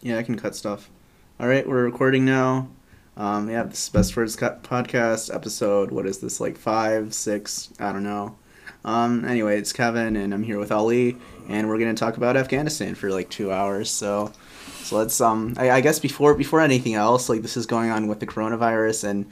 Yeah, I can cut stuff. All right, we're recording now. Um, yeah, this is Best Words Cut podcast episode. What is this, like five, six? I don't know. Um, anyway, it's Kevin, and I'm here with Ali, and we're gonna talk about Afghanistan for like two hours. So, so let's um, I, I guess before before anything else, like this is going on with the coronavirus, and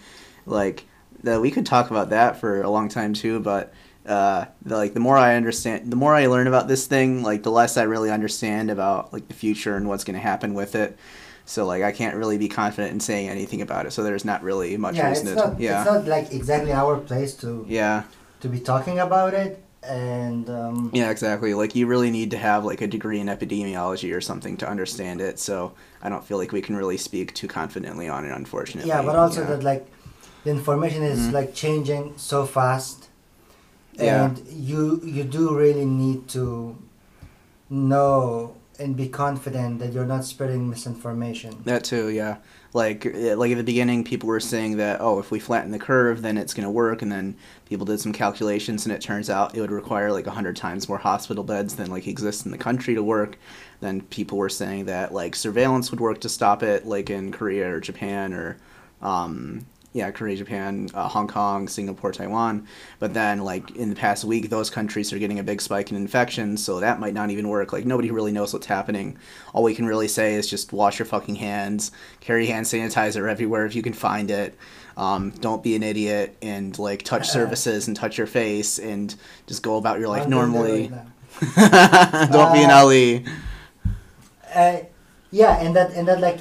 like that we could talk about that for a long time too, but uh, the, like the more I understand, the more I learn about this thing, like the less I really understand about like the future and what's going to happen with it. So like I can't really be confident in saying anything about it. So there's not really much yeah, reason it's to not, yeah it's not like exactly our place to yeah to be talking about it, and um, yeah exactly. Like you really need to have like a degree in epidemiology or something to understand it. So I don't feel like we can really speak too confidently on it, unfortunately. yeah, but also Yeah. that like the information is Mhm. like changing so fast, Yeah. and you you do really need to know and be confident that you're not spreading misinformation. That too, yeah. Like eh, like at the beginning, people were saying that oh, if we flatten the curve, then it's gonna work, and then people did some calculations, and it turns out it would require like hundred times more hospital beds than like exist in the country to work. Then people were saying that like surveillance would work to stop it, like in Korea or Japan or. Um, yeah, Korea, Japan, uh, Hong Kong, Singapore, Taiwan. But then, like in the past week, those countries are getting a big spike in infections, so that might not even work. Like nobody really knows what's happening. All we can really say is just wash your fucking hands, carry hand sanitizer everywhere if you can find it. Um, don't be an idiot and like touch surfaces and touch your face and just go about your life I'm normally. don't be an Uh, Ali. Uh, yeah, and that and that like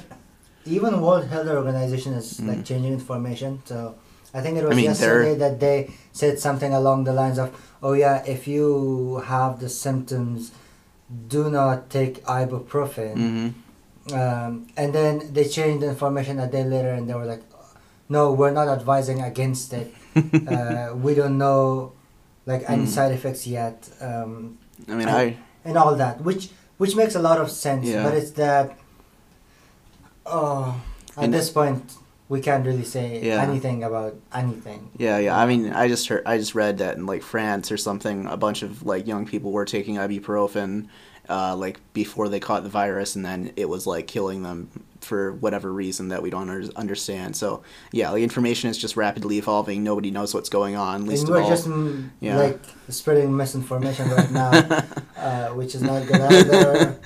even World Health Organization is Mhm. like changing information. So I think it was I mean, yesterday that they said something along the lines of, "Oh yeah, if you have the symptoms, do not take ibuprofen." hmm Um, and then they changed the information a day later, and they were like, "No, we're not advising against it. uh, we don't know like any Mm. side effects yet." Um, I mean, I and all that, which which makes a lot of sense. Yeah. But it's that, oh, at And- this point, we can't really say Yeah. anything about anything. Yeah, yeah. I mean, I just heard, I just read that in like France or something, a bunch of like young people were taking ibuprofen, uh, like before they caught the virus, and then it was like killing them for whatever reason that we don't under- understand. So yeah, like information is just rapidly evolving. Nobody knows what's going on. Least and of we're all. just mm, Yeah. like spreading misinformation right now, uh, which is not good either.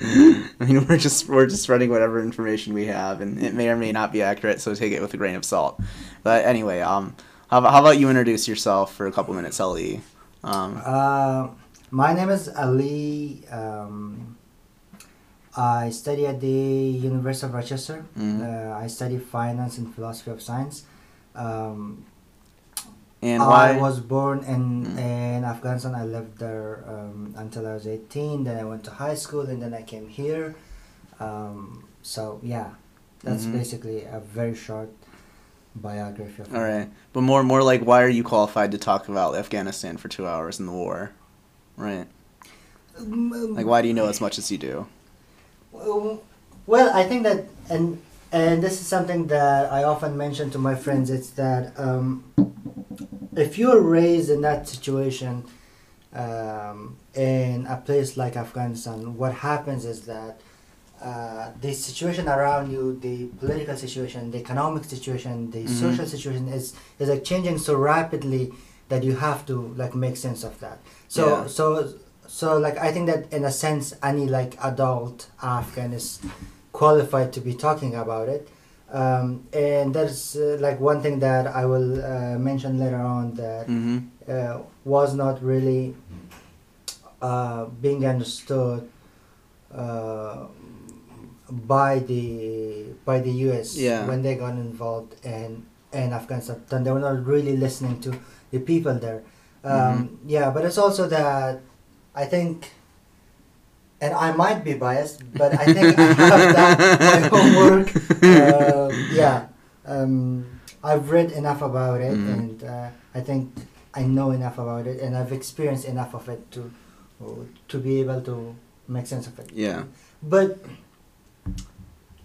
I mean, we're just we're just spreading whatever information we have, and it may or may not be accurate. So take it with a grain of salt. But anyway, um, how about, how about you introduce yourself for a couple minutes, Ali? Um, Uh, my name is Ali. Um, I study at the University of Rochester. Mhm. Uh, I study finance and philosophy of science. Um, and why? I was born in Mm. in Afghanistan. I lived there um, until I was eighteen. Then I went to high school, and then I came here. Um, so yeah, that's Mhm. basically a very short biography of All right, but more more like why are you qualified to talk about Afghanistan for two hours in the war, right? Um, Like why do you know as much as you do? Well, well, I think that, and and this is something that I often mention to my friends. It's that um, if you're raised in that situation, um, in a place like Afghanistan, what happens is that uh, the situation around you, the political situation, the economic situation, the Mhm. social situation is is like changing so rapidly that you have to like make sense of that. So Yeah. so so like I think that in a sense any like adult Afghan is qualified to be talking about it. Um, and there's uh, like one thing that I will uh, mention later on that Mm-hmm. uh, was not really uh, being understood uh, by the by the U.S. Yeah. when they got involved in in Afghanistan. They were not really listening to the people there. Um, Yeah, but it's also that I think, and I might be biased, but I think I have done my homework. Um yeah, um, I've read enough about it, Mhm. and uh, I think I know enough about it, and I've experienced enough of it to to be able to make sense of it. Yeah. But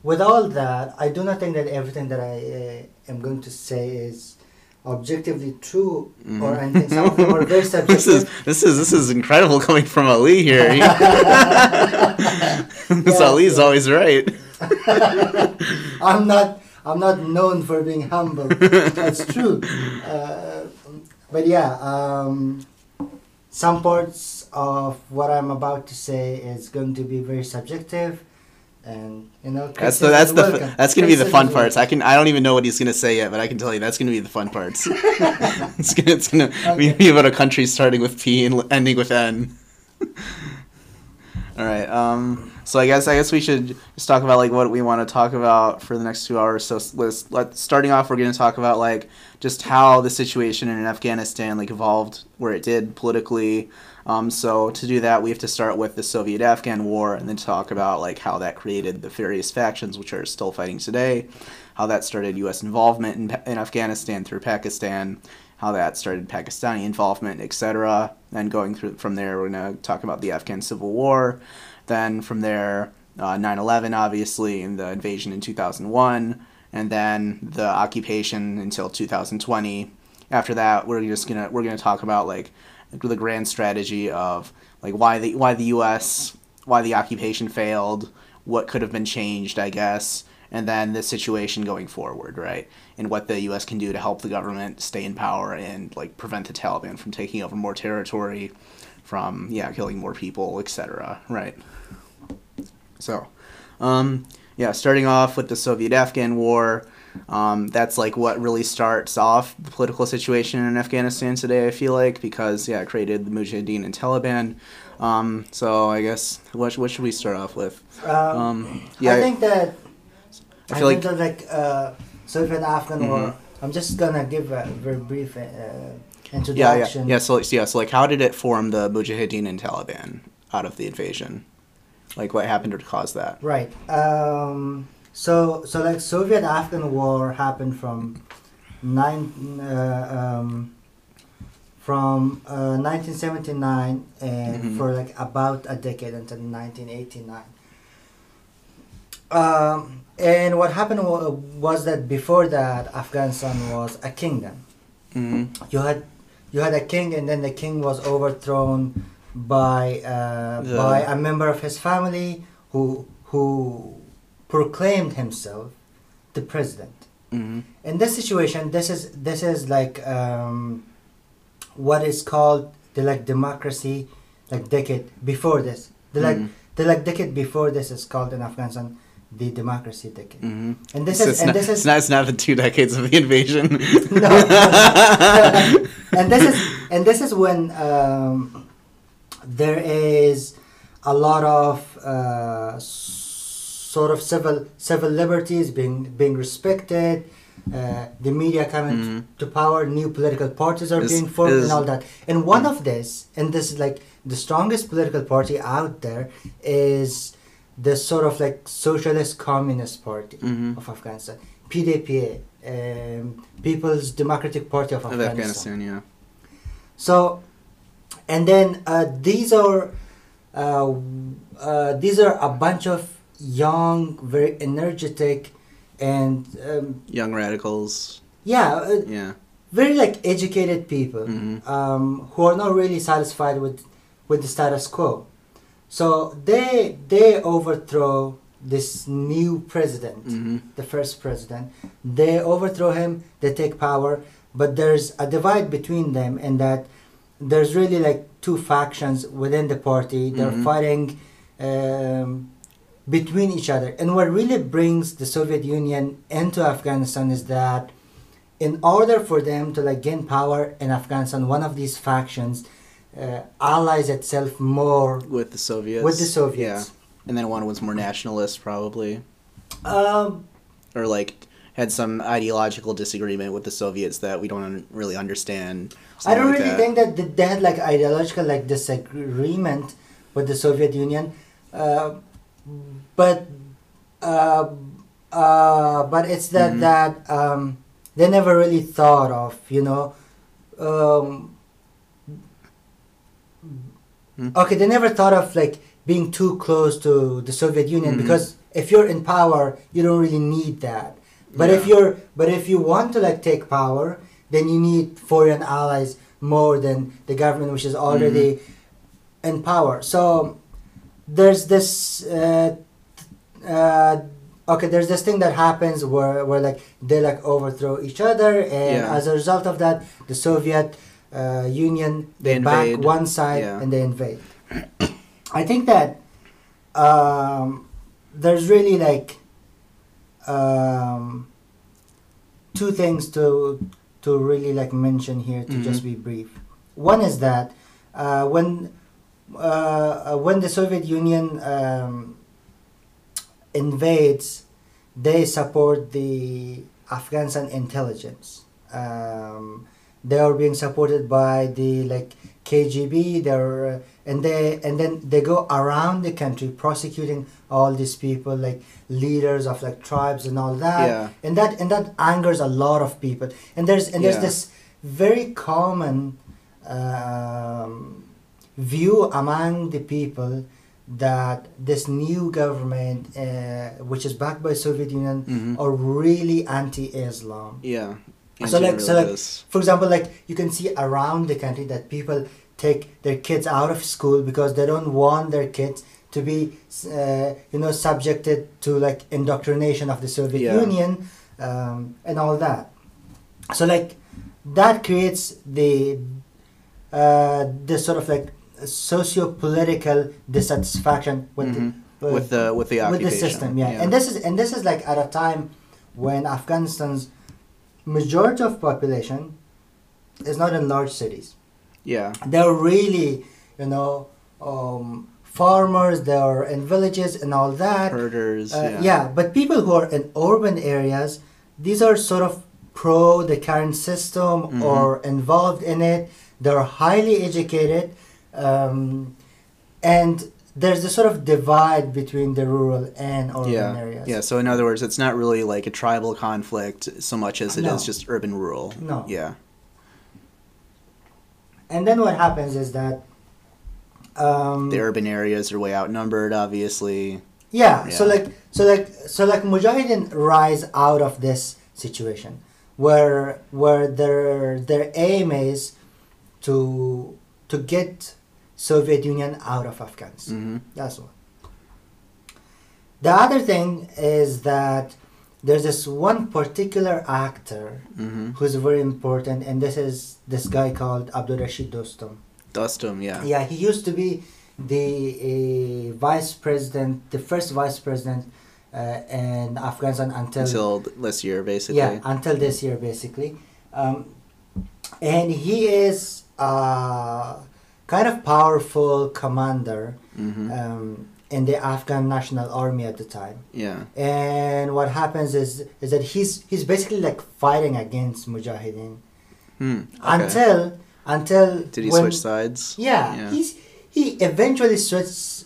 with all that, I do not think that everything that I uh, am going to say is objectively true or Mhm. anything. Some of them are very this is this is this is incredible coming from Ali here. This Yeah, Ali's yeah. always right. I'm not. I'm not known for being humble. That's true. Uh, but yeah, um, some parts of what I'm about to say is going to be very subjective, and you know. That's the that's the welcome. that's gonna be the fun parts. I can I don't even know what he's gonna say yet, but I can tell you that's gonna be the fun parts. it's gonna it's gonna Okay. be about a country starting with P and ending with N. All right. Um. So I guess I guess we should just talk about like what we want to talk about for the next two hours. So let's let starting off, we're gonna talk about like just how the situation in Afghanistan like evolved where it did politically. Um, so to do that, we have to start with the Soviet-Afghan War, and then talk about like how that created the various factions which are still fighting today, how that started U.S. involvement in, in Afghanistan through Pakistan, how that started Pakistani involvement, etc. Then going through from there, we're gonna talk about the Afghan Civil War. Then from there, uh, 9/11, obviously, and the invasion in 2001, and then the occupation until 2020. After that, we're just gonna we're gonna talk about like the grand strategy of like why the why the U.S. why the occupation failed, what could have been changed, I guess, and then the situation going forward, right? And what the U.S. can do to help the government stay in power and like prevent the Taliban from taking over more territory, from yeah killing more people, etc. Right. So, um, yeah, starting off with the Soviet-Afghan War. Um, that's like what really starts off the political situation in Afghanistan today. I feel like because yeah, it created the Mujahideen and Taliban. Um, so I guess what what should we start off with? Um, Um, yeah, I think that. I I, feel think like that like uh, Soviet Afghan War. Mhm. I'm just gonna give a very brief uh, yeah, yeah, introduction. yeah. So yeah, so like how did it form the Mujahideen and Taliban out of the invasion? Like what happened to cause that? Right. Um, so so like Soviet Afghan War happened from nine uh, um, from uh, 1979 and Mhm. for like about a decade until 1989. Um, and what happened wa- was that before that Afghanistan was a kingdom. hmm You had you had a king, and then the king was overthrown by uh, The- by a member of his family who who proclaimed himself the president. hmm In this situation, this is this is like um, what is called the like democracy, like decade before this. The like Mhm. the like decade before this is called in Afghanistan the democracy decade. hmm And this so is it's and not, this is it's not it's not the two decades of the invasion. No, and this is and this is when um, there is a lot of uh, sort of civil civil liberties being being respected. Uh, the media coming Mhm. to power, new political parties are Is- being formed, and all that. And one of this, and this is like the strongest political party out there, is the sort of like socialist communist party Mhm. of Afghanistan, PDPA, um, People's Democratic Party of of Afghanistan. Afghanistan, yeah. So, and then uh, these are uh, uh, these are a bunch of young, very energetic, and um, Young radicals, yeah, uh, yeah. very like educated people Mhm. um, who are not really satisfied with with the status quo. So they they overthrow this new president hmm the first president. They overthrow him, they take power, but there's a divide between them and that there's really like two factions within the party. They're Mhm. fighting um, between each other. And what really brings the Soviet Union into Afghanistan is that in order for them to like gain power in Afghanistan, one of these factions uh, allies itself more With the Soviets. with the Soviets. Yeah. And then one was more nationalist, probably. Um, Or like had some ideological disagreement with the Soviets that we don't un- really understand. I don't like really that. think that th- they had like ideological like disagreement with the Soviet Union, uh, but uh, uh, but it's that Mhm. that um, they never really thought of you know. Um, Hmm. Okay, they never thought of like being too close to the Soviet Union Mhm. because if you're in power, you don't really need that. But if you're but if you want to like take power, then you need foreign allies more than the government which is already Mm-hmm. in power. So there's this uh, uh, okay, there's this thing that happens where where like they like overthrow each other, and Yeah. as a result of that, the Soviet uh, Union They they back one side Yeah. and they invade. I think that um, there's really like um, two things to to really like mention here to just Mhm. be brief. One is that uh, when uh, uh, when the Soviet Union um, invades, they support the Afghanistan intelligence. Um, they are being supported by the like KGB. They're uh, and they and then they go around the country prosecuting all these people like leaders of like tribes and all that Yeah. and that and that angers a lot of people and there's and there's Yeah. this very common um, view among the people that this new government uh, which is backed by soviet union Mhm. are really anti-islam Yeah. So, like- so, like, for example, like you can see around the country that people take their kids out of school because they don't want their kids to be, uh, you know, subjected to like indoctrination of the Soviet Yeah. Union um, and all that. So like that creates the uh, this sort of like socio-political dissatisfaction with Mhm. the, with the with the with the system yeah. and this is and this is like at a time when afghanistan's majority of population is not in large cities yeah. they're really you know um, farmers they're in villages and all that Herders. uh, yeah. yeah but people who are in urban areas these are sort of pro the current system Mhm. or involved in it they're highly educated um, and there's a sort of divide between the rural and urban yeah. areas Yeah. So in other words, it's not really like a tribal conflict so much as it is No. just urban rural. No. Yeah. and then what happens is that um, The urban areas are way outnumbered, obviously. Yeah, so like so like so like Mujahideen rise out of this situation where where their their aim is to to get Soviet Union out of Afghanistan. hmm That's one. The other thing is that there's this one particular actor hmm who's very important, and this is this guy called Abdul Rashid Dostum. Dostum. Yeah. Yeah, he used to be the uh, vice president, the first vice president uh, in Afghanistan until, Until this year, basically. yeah until this year basically, um, and he is a kind of powerful commander hmm um, in the Afghan National Army at the time. yeah. And what happens is is that he's he's basically like fighting against Mujahideen Hmm. Okay. until until Did he when- switch sides? yeah, Yeah. he's he eventually switched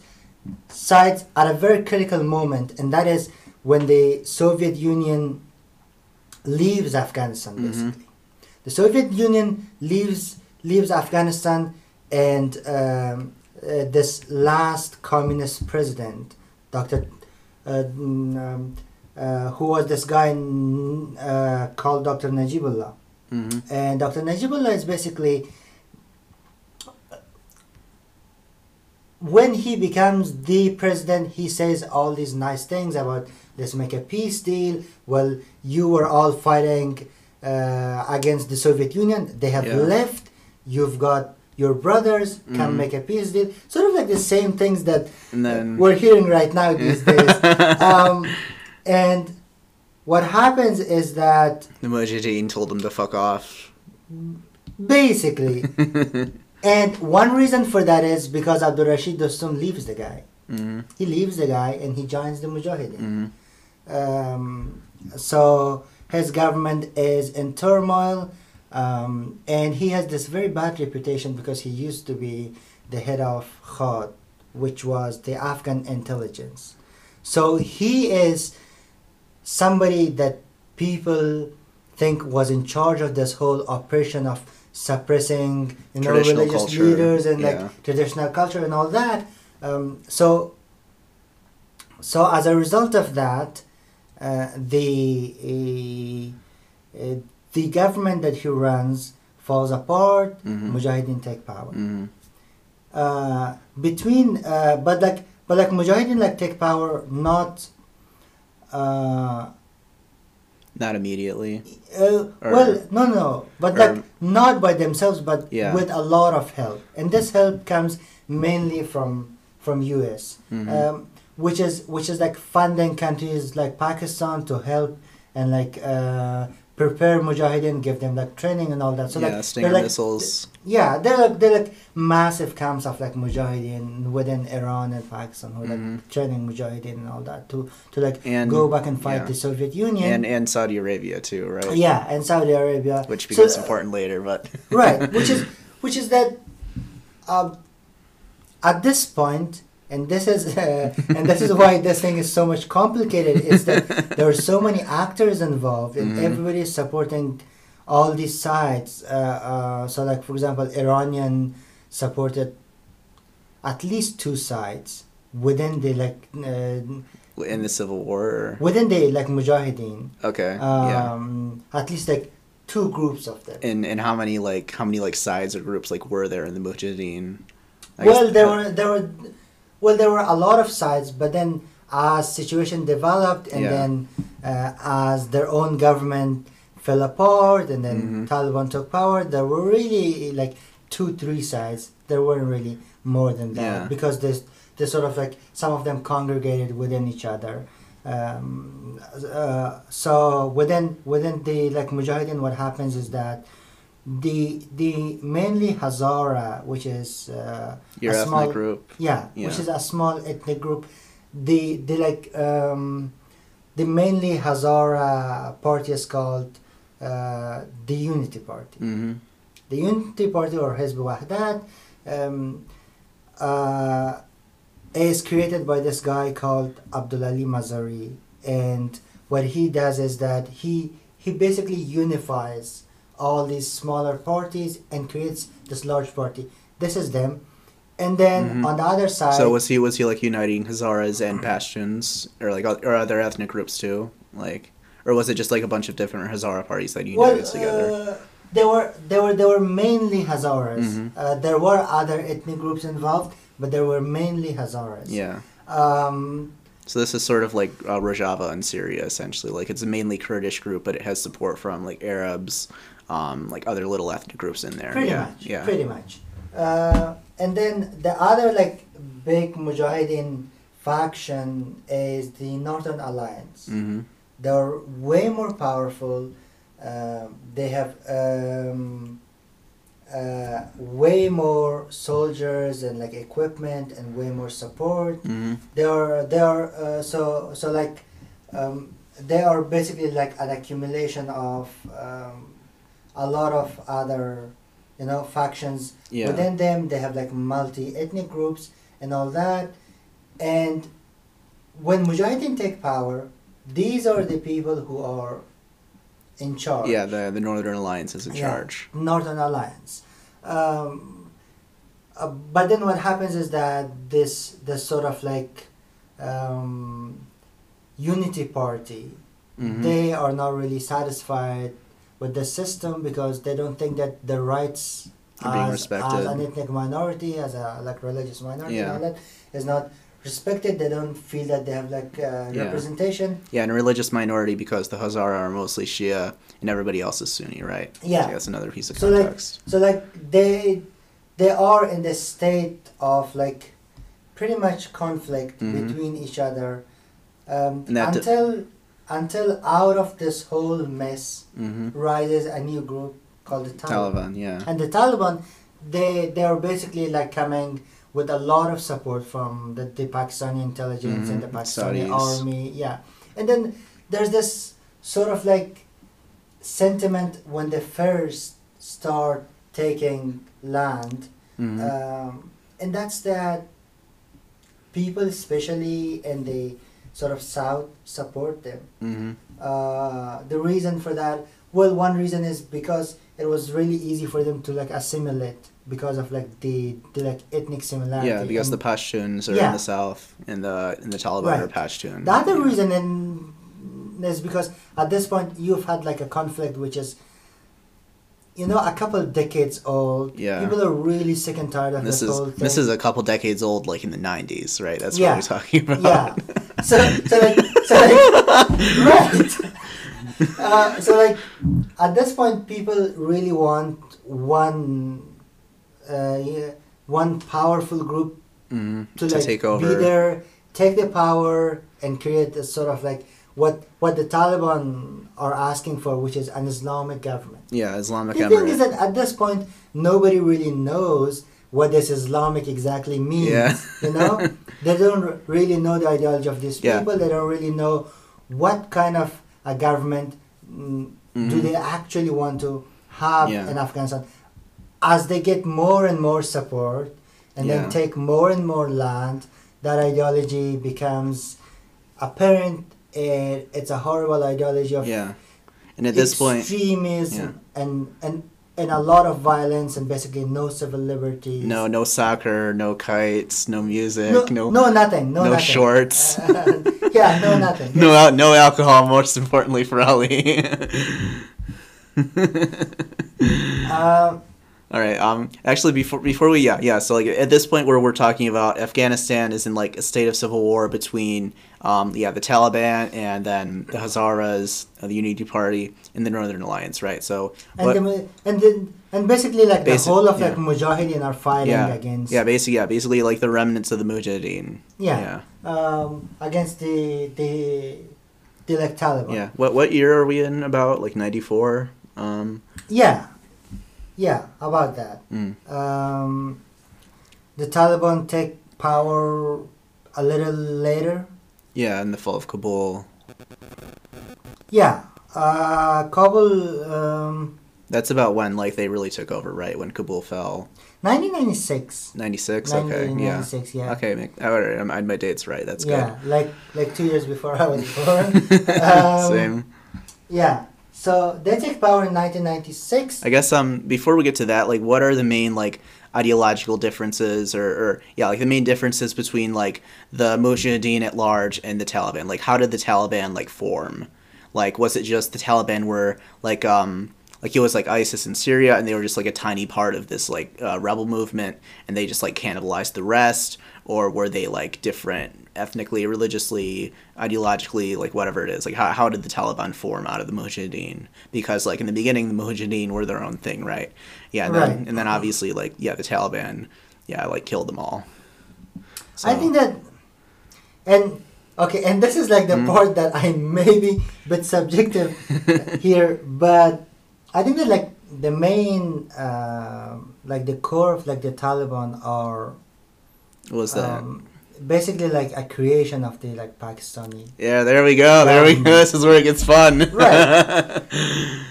sides at a very critical moment, and that is when the Soviet Union leaves Afghanistan. Mhm. Basically, the Soviet Union leaves leaves Afghanistan, and um, uh, this last communist president, Doctor, uh, mm, um, uh, who was this guy uh, called Doctor Najibullah. hmm And Dr. Najibullah is basically when he becomes the president, he says all these nice things about let's make a peace deal. Well, you were all fighting uh, against the Soviet Union. They have Yeah. left. You've got your brothers. Come Mhm. make a peace deal. Sort of like the same things that then. we're hearing right now these days. Um, and what happens is that the Mujahideen told them to fuck off. basically And one reason for that is because Abdul Rashid Dostum leaves the guy. hmm He leaves the guy and he joins the Mujahideen. hmm Um, so his government is in turmoil, um, and he has this very bad reputation because he used to be the head of Khad, which was the Afghan intelligence. So he is somebody that people think was in charge of this whole operation of suppressing you know religious culture, leaders and yeah. like traditional culture and all that um, so so as a result of that uh, the uh, the government that he runs falls apart Mhm. mujahideen take power hmm uh, between uh, but like but like mujahideen like take power not uh, Not immediately. uh, Or- well, no, no, but or- like not by themselves, but Yeah. with a lot of help, and this help comes mainly from from U.S., Mhm. um, which is which is like funding countries like Pakistan to help and like uh, prepare mujahideen, give them like training and all that. So yeah, like Stinger like missiles. yeah, they're like they're like massive camps of like mujahideen within Iran and Pakistan who are like training mujahideen and all that to to like And- go back and fight yeah. the Soviet Union. And and Saudi Arabia too, right? yeah, and Saudi Arabia, Which So, becomes uh, important later, but right? Which is which is that um, at this point, and this is uh, and this is why this thing is so much complicated. Is that there are so many actors involved, and Mhm. everybody is supporting all these sides. Uh, uh, so, like for example, Iranian supported at least two sides within the like uh, in the Civil War. Or... within the like Mujahideen. Okay. yeah. Um, At least like two groups of them. And and how many like how many like sides or groups like were there in the Mujahideen? I well, guess- there were there were well there were a lot of sides, but then as situation developed and Yeah. then uh, as their own government fell apart and then Mhm. Taliban took power, there were really like two three sides. There weren't really more than that Yeah. because there's they sort of like some of them congregated within each other. Um, uh, so within within the like Mujahideen, what happens is that the the mainly Hazara, which is uh, your a ethnic small- group. yeah, Yeah. which is a small ethnic group. The the like um, the mainly Hazara party is called uh, the Unity Party. Mm-hmm. The Unity Party or Hizb Wahdat um, uh, is created by this guy called Abdul Ali Mazari, and what he does is that he he basically unifies all these smaller parties and creates this large party. This is them, and then Mhm. on the other side, So was he was he like uniting Hazaras and Pashtuns or like or other ethnic groups too? Like or was it just like a bunch of different Hazara parties that united well, together? uh, they were they were they were mainly Hazaras. Mhm. Uh, there were other ethnic groups involved, but there were mainly Hazaras. yeah. Um, So this is sort of like uh, Rojava in Syria, essentially. Like it's a mainly Kurdish group, but it has support from like Arabs, um, like other little ethnic groups in there. Pretty yeah, much. yeah. Pretty much. Uh, and then the other like big Mujahideen faction is the Northern Alliance. Mm-hmm. They're way more powerful. Um they have um, uh, way more soldiers and like equipment and way more support. Mm-hmm. They are they are uh, so so like um, they are basically like an accumulation of um, a lot of other you know factions Yeah. within them. They have like multi ethnic groups and all that. And when Mujahideen take power, these are the people who are in charge. Yeah, the the Northern Alliance is in Yeah. charge. Northern Alliance. Um, uh, but then what happens is that this this sort of like um, unity party, Mhm. they are not really satisfied with the system because they don't think that their rights Are being as, respected. as an ethnic minority, as a like religious minority, and Yeah. all that is not respected. They don't feel that they have like uh, Yeah. representation. Yeah, and a religious minority because the Hazara are mostly Shia and everybody else is Sunni, right? Yeah. So that's another piece of So, like, context. So like they they are in the state of like pretty much conflict Mhm. between each other um, And d- until out of this whole mess mm-hmm. rises a new group called the Taliban. Taliban, yeah. And the Taliban, they they are basically like coming with a lot of support from the, the Pakistani intelligence and the Mhm, Pakistani Saudis. army. Yeah, and then there's this sort of like sentiment when they first start taking land, Mhm. um, and that's that people, especially in the sort of south, support them. Mhm. Uh, the reason for that, well, one reason is because it was really easy for them to like assimilate because of like the, the like ethnic similarity. Yeah, because and the Pashtuns are Yeah. in the south and the and the Taliban are Right. Pashtun. the other yeah. reason in, is because at this point you've had like a conflict which is you know a couple decades old Yeah. people are really sick and tired of This this is whole thing this is a couple decades old, like in the '90s, right? That's Yeah. what we're talking about. yeah so, so like, so like, right. Uh, so like, at this point, people really want one, uh, one powerful group Mhm. to, to like take be over. there, take the power, and create a sort of like what what the Taliban are asking for, which is an Islamic government. Yeah, Islamic government The thing is that at this point, nobody really knows what this Islamic exactly means. Yeah. You know, they don't really know the ideology of these Yeah. people. They don't really know what kind of a government mm, do Mhm. they actually want to have Yeah. in Afghanistan. As they get more and more support and then take more and more land, that ideology becomes apparent. It, it's a horrible ideology of yeah, and at this point, extremism and and and a lot of violence and basically no civil liberties. no, no soccer, no kites, no music, no, no, no, nothing, no, no nothing. shorts. Uh, yeah, no, nothing. no, al- no alcohol. Most importantly for Ali. Um, All right. Um. Actually, before before we yeah yeah. So like at this point where we're talking about Afghanistan is in like a state of civil war between um yeah the Taliban and then the Hazaras, uh, the Unity Party, and the Northern Alliance, right? So and what- the, and then and basically like Basic- the whole of like yeah. Mujahideen are fighting yeah against yeah basically yeah basically like the remnants of the Mujahideen. yeah, Yeah. um against the the the like Taliban. Yeah. What what year are we in? About like ninety four. Um. yeah, yeah, about that. mm. Um, the Taliban take power a little later. Yeah, in the fall of Kabul. Yeah, uh, Kabul, um, That's about when like they really took over, right? When Kabul fell. 1996. Ninety six. Okay. Yeah. 1996, yeah. Okay. make- All right. I'm- I- my date's right. That's good. yeah, like like two years before I was born. Um, Same. yeah, so they take power in 1996. I guess um before we get to that, like what are the main like ideological differences or, or yeah, like the main differences between like the Mujahideen at large and the Taliban? Like how did the Taliban like form? Like was it just the Taliban were like um like it was like ISIS in Syria and they were just like a tiny part of this like uh, rebel movement and they just like cannibalized the rest or were they like different ethnically, religiously, ideologically, like whatever it is? Like how, how did the Taliban form out of the Mujahideen? Because like in the beginning, the Mujahideen were their own thing, right? Yeah, and then Right. and then obviously like yeah, the Taliban, yeah, like killed them all. I think that, and okay, and this is like the Mm. part that I may be a bit subjective here, but I think that like the main, um like the core of like the Taliban are What was that? um, basically like a creation of the like Pakistani. yeah, there we go. There we go. This is where it gets fun. Right.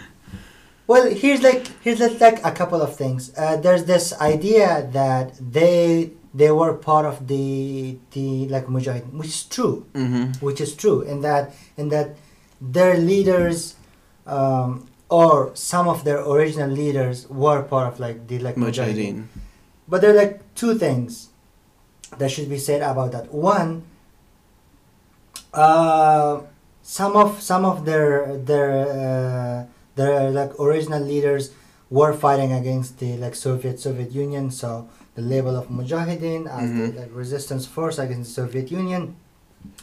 Well, here's like here's like, a couple of things. Uh, there's this idea that they they were part of the the like Mujahideen, which is true. hmm which is true in that in that their leaders um, or some of their original leaders were part of like the like Mujahideen. Mujahideen. But there are like two things that should be said about that. One, uh, some of some of their their uh, their like original leaders were fighting against the like Soviet Soviet Union. So the label of Mujahideen as Mhm. the like, resistance force against the Soviet Union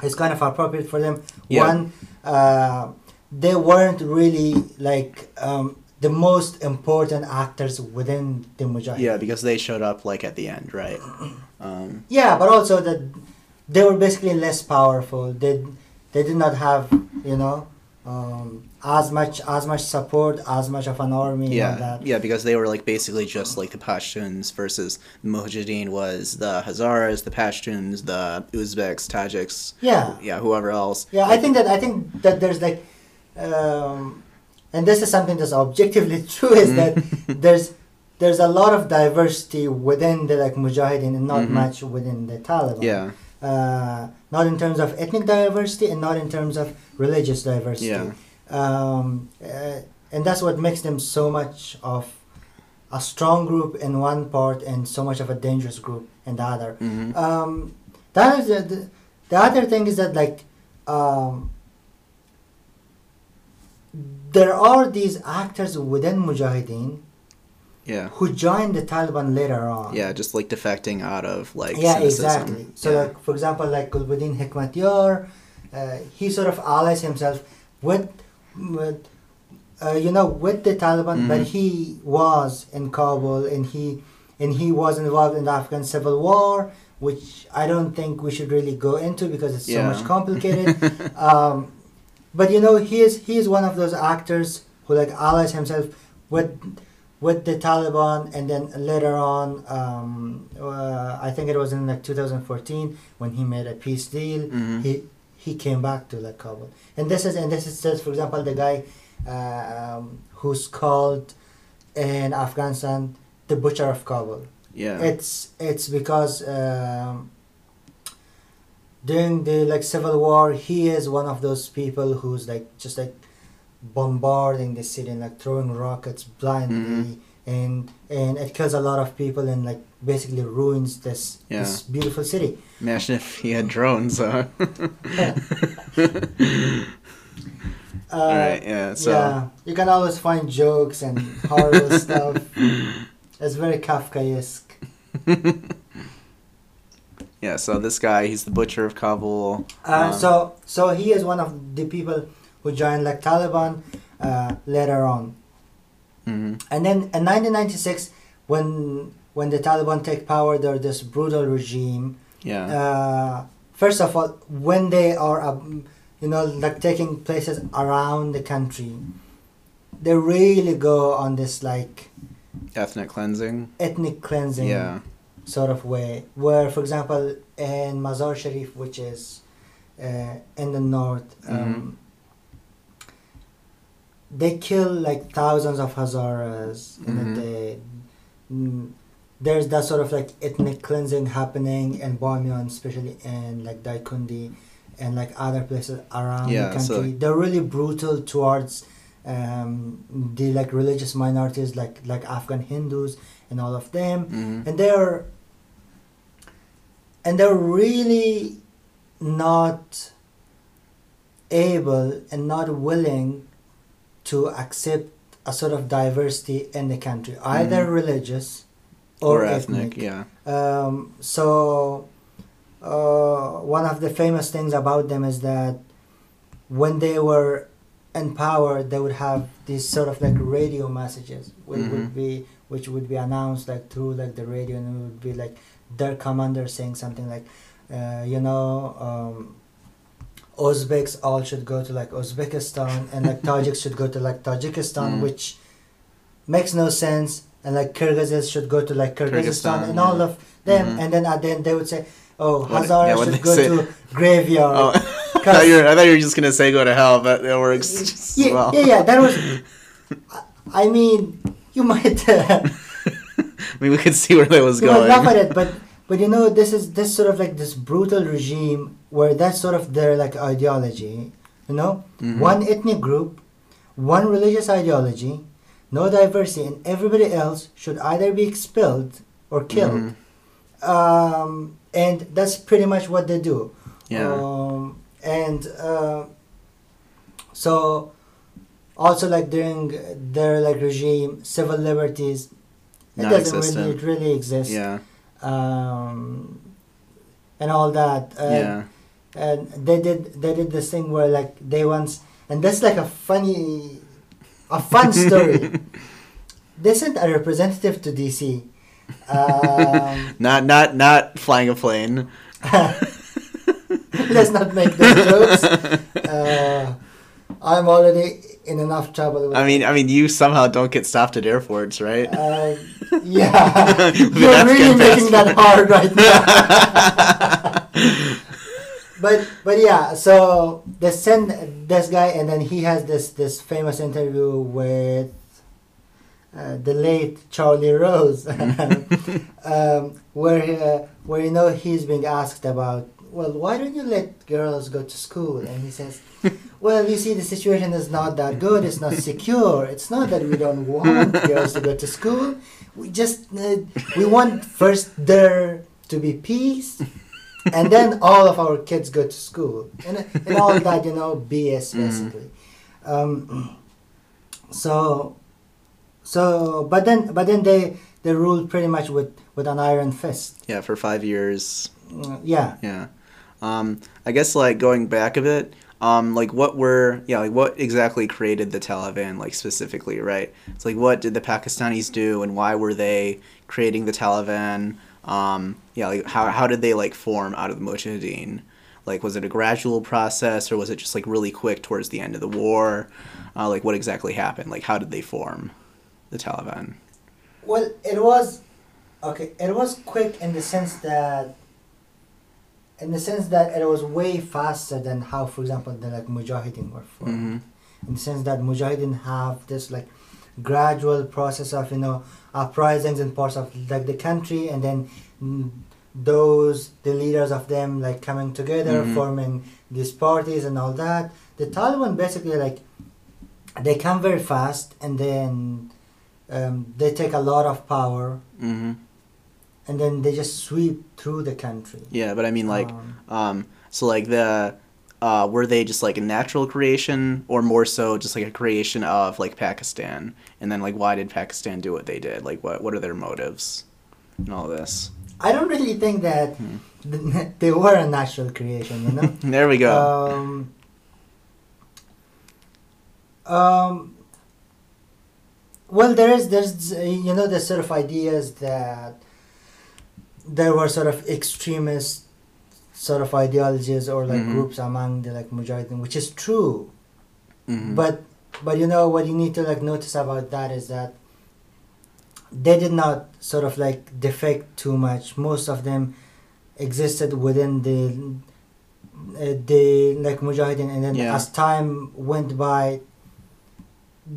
is kind of appropriate for them. Yeah. One, uh, they weren't really like um, the most important actors within the Mujahideen. Yeah, because they showed up like at the end, right? Um, Yeah, but also that they were basically less powerful. They they did not have you know um, as much as much support, as much of an army. and yeah, that. yeah, because they were like basically just like the Pashtuns versus the Mujahideen was the Hazaras, the Pashtuns, the Uzbeks, Tajiks, yeah, yeah, whoever else. yeah. I think that I think that there's like, um, and this is something that's objectively true is that there's there's a lot of diversity within the like Mujahideen and not Mhm. much within the Taliban. Yeah, uh, not in terms of ethnic diversity and not in terms of religious diversity. yeah, Um, uh, and that's what makes them so much of a strong group in one part and so much of a dangerous group in the other. hmm Um, that is the, the, the other thing is that like um, there are these actors within Mujahideen Yeah. who joined the Taliban later on. Yeah, just like defecting out of like yeah, cynicism. exactly. So, yeah. like for example, like Gulbuddin Hekmatyar, uh, he sort of allies himself with, with uh, you know, with the Taliban, but Mhm. he was in Kabul and he and he was involved in the Afghan civil war, which I don't think we should really go into because it's so much complicated. um, but you know, he is he is one of those actors who like allies himself with with the Taliban, and then later on, um, uh, I think it was in like 2014 when he made a peace deal. Mhm. He he came back to like Kabul, and this is and this is just for example the guy uh, um, who's called in Afghanistan the butcher of Kabul. yeah. It's it's because um, during the like civil war, he is one of those people who's like just like bombarding the city and like throwing rockets blindly, Mhm. and and it kills a lot of people and like basically ruins this Yeah. this beautiful city. Imagine if he had drones, huh? Uh, All right, yeah. So yeah, you can always find jokes and horrible stuff. It's very Kafkaesque. Yeah, so this guy, he's the butcher of Kabul. Uh, Um, so so he is one of the people who joined like Taliban uh, later on, mhm. and then in 1996 when when the Taliban take power, they're this brutal regime. Yeah. Uh, first of all, when they are um, you know like taking places around the country, they really go on this like Ethnic cleansing. ethnic cleansing Yeah. Sort of way. Where, for example, in Mazar Sharif, which is uh, in the north, um, they kill like thousands of Hazaras in Mhm. a day. Mm, there's that sort of like ethnic cleansing happening in Bamiyan, especially in like Daikundi and like other places around Yeah, the so- country. They're really brutal towards um, the like religious minorities, like like Afghan Hindus and all of them Mhm. and they're and they're really not able and not willing to accept a sort of diversity in the country either Mhm. religious or, Or ethnic, ethnic. Yeah. um, so uh, one of the famous things about them is that when they were in power, they would have these sort of like radio messages, which Mhm. would be which would be announced like through like the radio, and it would be like their commander saying something like, uh, you know. Um, Uzbeks all should go to like Uzbekistan and like Tajiks should go to like Tajikistan, Mm. which makes no sense. And like Kyrgyzs should go to like Kyrgyzstan, Kyrgyzstan, and yeah. all of them. Mhm. And then at the end they would say, "Oh, Hazara yeah, should go say. to graveyard." Oh, I thought, you were, I thought you were just gonna say go to hell, but it works yeah, well. yeah, yeah. That was. I- mean, you might. Uh, mean, we could see where that was going. laugh at it, but but you know, this is this sort of like this brutal regime where that's sort of their like ideology. You know, Mhm. one ethnic group, one religious ideology, no diversity, and everybody else should either be expelled or killed. Mhm. Um, and that's pretty much what they do. Yeah. Um, and uh, so, also like during their like regime, civil liberties, it doesn't really it really exist. yeah. Um, and all that. And, yeah. And they did they did this thing where like they once and that's like a funny, a fun story. they sent a representative to DC. Um, Not not not flying a plane. let's not make those jokes. Uh, I'm already in enough trouble. With I mean, I mean, you somehow don't get stopped at airports, right? Uh, yeah, you're really making that hard right now. but but yeah, so they send this guy, and then he has this this famous interview with uh, the late Charlie Rose, um, where uh, where you know he's being asked about. Well, why don't you let girls go to school? And he says, "Well, you see, the situation is not that good. It's not secure. It's not that we don't want girls to go to school. We just uh, we want first there to be peace, and then all of our kids go to school, and and all that you know BS Mhm. basically. Um, so so but then but then they they ruled pretty much with with an iron fist. Yeah, for five years. Mm, Yeah. Yeah. Um, I guess like going back a bit, um, like what were yeah, like what exactly created the Taliban like specifically, right? It's like what did the Pakistanis do and why were they creating the Taliban? Um, yeah, like how how did they like form out of the Mujahideen? Like was it a gradual process or was it just like really quick towards the end of the war? Uh, like what exactly happened? Like how did they form the Taliban? Well, it was okay. It was quick in the sense that, in the sense that it was way faster than how, for example, the like Mujahideen were formed. Mhm. In the sense that Mujahideen have this like gradual process of you know uprisings in parts of like the country, and then those the leaders of them like coming together, Mhm. forming these parties and all that. The Taliban basically like they come very fast, and then um, they take a lot of power Mm-hmm. And then they just sweep through the country. Yeah, but I mean like Um, Um, so like the uh, were they just like a natural creation or more so just like a creation of like Pakistan? And then like why did Pakistan do what they did? Like what what are their motives and all this? I don't really think that Hmm. th- they were a natural creation, you know. there we go. um, um, well, there is there's you know the sort of ideas that there were sort of extremist sort of ideologies or like Mhm. groups among the like Mujahideen, which is true. Mhm. But but you know what you need to like notice about that is that they did not sort of like defect too much. Most of them existed within the uh, the like Mujahideen, and then Yeah. as time went by,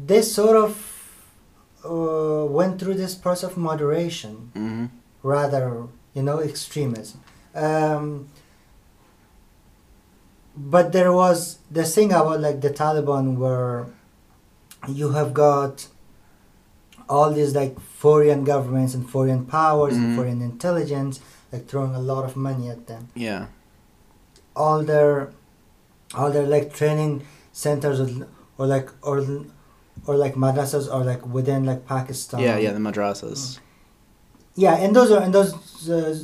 they sort of uh, went through this process of moderation Mhm. rather you know extremism um, but there was the thing about like the taliban where you have got all these like foreign governments and foreign powers Mhm. and foreign intelligence like throwing a lot of money at them Yeah. all their all their like training centers or, or like or or like madrasas or like within like pakistan Yeah, yeah, the madrasas. Yeah and those are and those uh,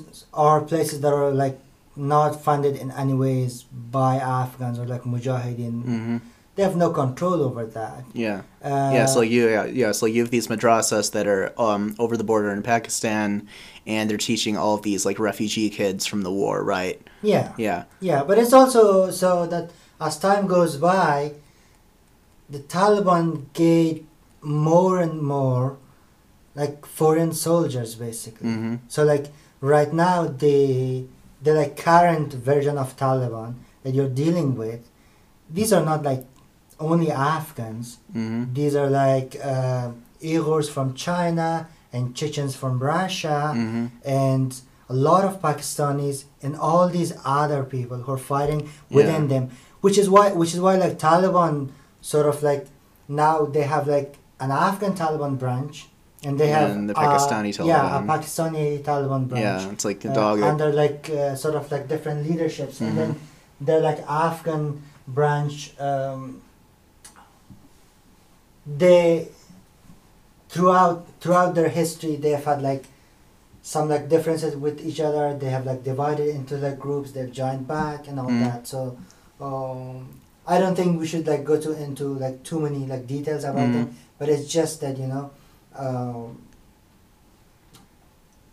are places that are like not funded in any ways by afghans or like mujahideen Mhm. they have no control over that Yeah. uh, yeah, so you yeah, yeah, so you have these madrasas that are um over the border in Pakistan and they're teaching all of these like refugee kids from the war, right? yeah Yeah. yeah but it's also so that as time goes by the taliban get more and more like foreign soldiers basically Mhm. So like right now the the like current version of Taliban that you're dealing with, these are not like only Afghans. Mhm. These are like uh, Uyghurs from China and Chechens from Russia Mhm. and a lot of Pakistanis and all these other people who are fighting within Yeah. them, which is why which is why like Taliban sort of like now they have like an Afghan Taliban branch and they have And the uh, Pakistani yeah a Taliban. Pakistani Taliban branch Yeah, it's like a uh, dog. under like uh, sort of like different leaderships and then Mm-hmm. they're like Afghan branch um, they throughout throughout their history they have had like some like differences with each other they have like divided into like groups they've joined back and all Mm. that so um, I don't think we should like go to into like too many like details about Mhm. them but it's just that you know um,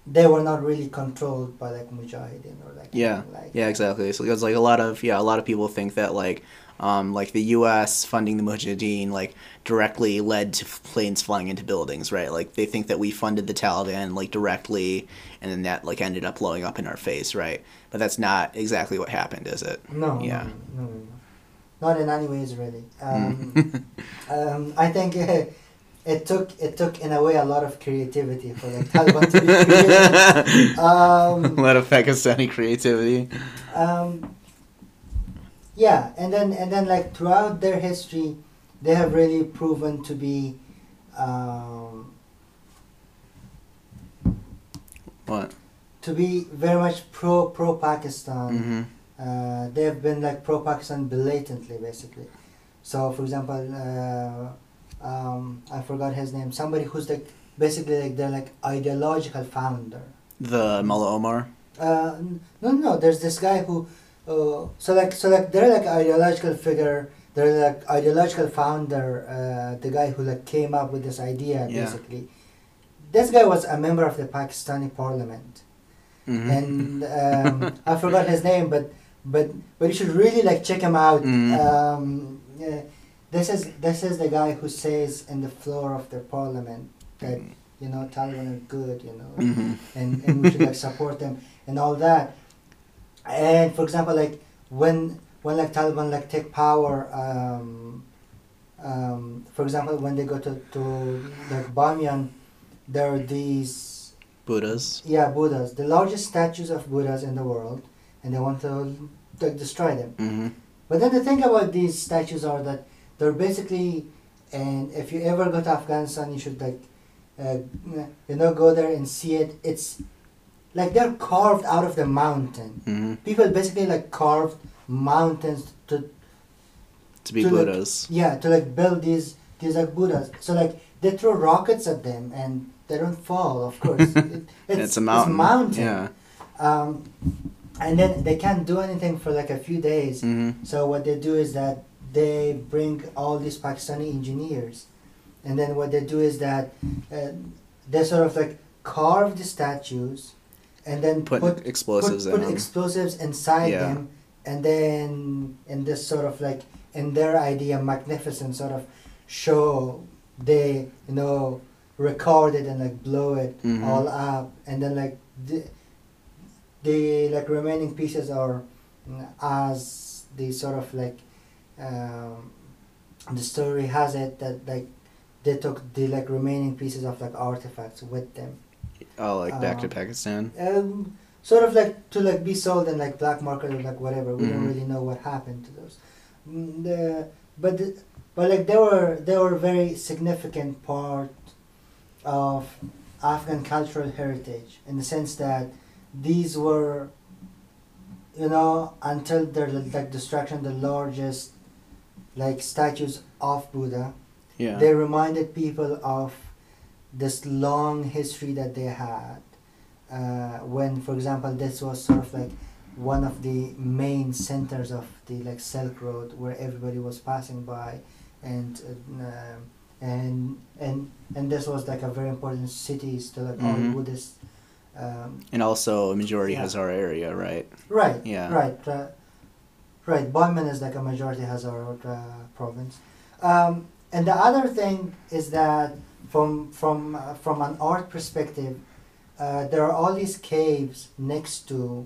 they were not really controlled by like mujahideen or like Yeah, like Yeah, exactly. So because like a lot of yeah, a lot of people think that like um, like the U.S. funding the Mujahideen like directly led to planes flying into buildings, right? Like they think that we funded the Taliban like directly, and then that like ended up blowing up in our face, right? But that's not exactly what happened, is it? No, Yeah. no, no, no, no. not in any ways really. Um, Mm. um, I think uh, it took it took in a way a lot of creativity for the Taliban to be creative. Um, a lot of Pakistani creativity. um, yeah, and then and then like throughout their history, they have really proven to be. Um, What? to be very much pro pro Pakistan. Mm-hmm. Uh, they have been like pro Pakistan blatantly, basically. So, for example, uh, um, I forgot his name. Somebody who's like basically like their like ideological founder. The Mullah Omar. Uh, no, no. There's this guy who, uh, so like so like they're like ideological figure. They're like ideological founder. Uh, the guy who like came up with this idea Yeah. basically. This guy was a member of the Pakistani parliament, Mhm. and um, I forgot his name, but but but you should really like check him out. Mhm. Um, yeah, this is this is the guy who says in the floor of the parliament that you know Taliban are good, you know, Mhm. and, and we should like support them and all that. And for example, like when when like Taliban like take power, um, um, for example, when they go to to like Bamyan, there are these Buddhas. yeah Buddhas, the largest statues of Buddhas in the world, and they want to like destroy them. hmm But then the thing about these statues are that they're basically, and if you ever go to Afghanistan, you should like, uh, you know, go there and see it. It's like they're carved out of the mountain. hmm People basically like carved mountains to To be To Buddhas. yeah to like build these these like Buddhas. So like they throw rockets at them and they don't fall. Of course, it, it's, a mountain. It's mountain. Yeah. Um, and then they can't do anything for like a few days. hmm So what they do is that they bring all these Pakistani engineers, and then what they do is that uh, they sort of like carve the statues, and then Put, put explosives put, put explosives inside Yeah. them, and then in this sort of like in their idea magnificent sort of show, they you know record it and like blow it Mhm. all up, and then like the the like remaining pieces are mm, as the sort of like um, the story has it that like they took the like remaining pieces of like artifacts with them oh, like back to um, Pakistan. um, sort of like to like be sold in like black market or like whatever we don't Mhm. really know what happened to those Mm, the, but the, but like they were they were very significant part of Afghan cultural heritage in the sense that these were you know until their like destruction the largest like statues of Buddha Yeah. they reminded people of this long history that they had uh, when for example this was sort of like one of the main centers of the like silk road where everybody was passing by and uh, and and and this was like a very important city to like all Mhm. buddhist um, and also a majority Yeah. Hazara area, right? right Yeah. right uh, right Bamyan is like a majority Hazara uh, province. Um, and the other thing is that from from uh, from an art perspective uh, there are all these caves next to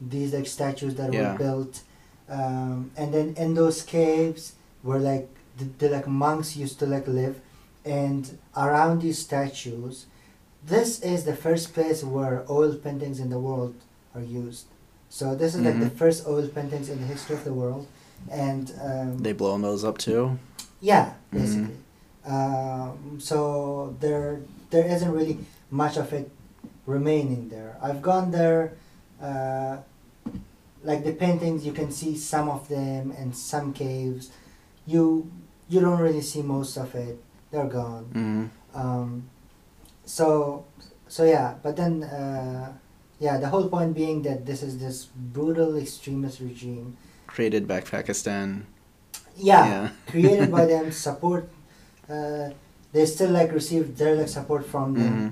these like statues that Yeah. were built um, and then in those caves were like the, the like monks used to like live. And around these statues this is the first place where oil paintings in the world are used so this is like the Mhm. first oil paintings in the history of the world and um, They blowing those up too. yeah, Mhm. basically. Um, so there, there isn't really much of it remaining there. I've gone there. Uh, like the paintings, you can see some of them in some caves. You, you don't really see most of it. They're gone. hmm Um, so, so yeah. But then, uh, yeah, the whole point being that this is this brutal extremist regime. Created back Pakistan. Yeah. Yeah. created by them, support. Uh, they still like receive their like support from them. hmm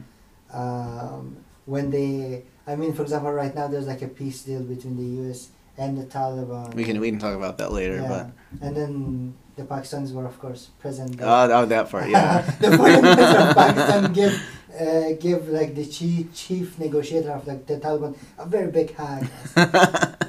Um, when they, I mean, for example, right now there's like a peace deal between the U.S. and the Taliban. We can we can talk about that later, Yeah. And then the Pakistanis were, of course, present. but oh, oh that part, yeah. the foreign minister of Pakistan give uh, give like the chief chief negotiator of like the Taliban a very big hug.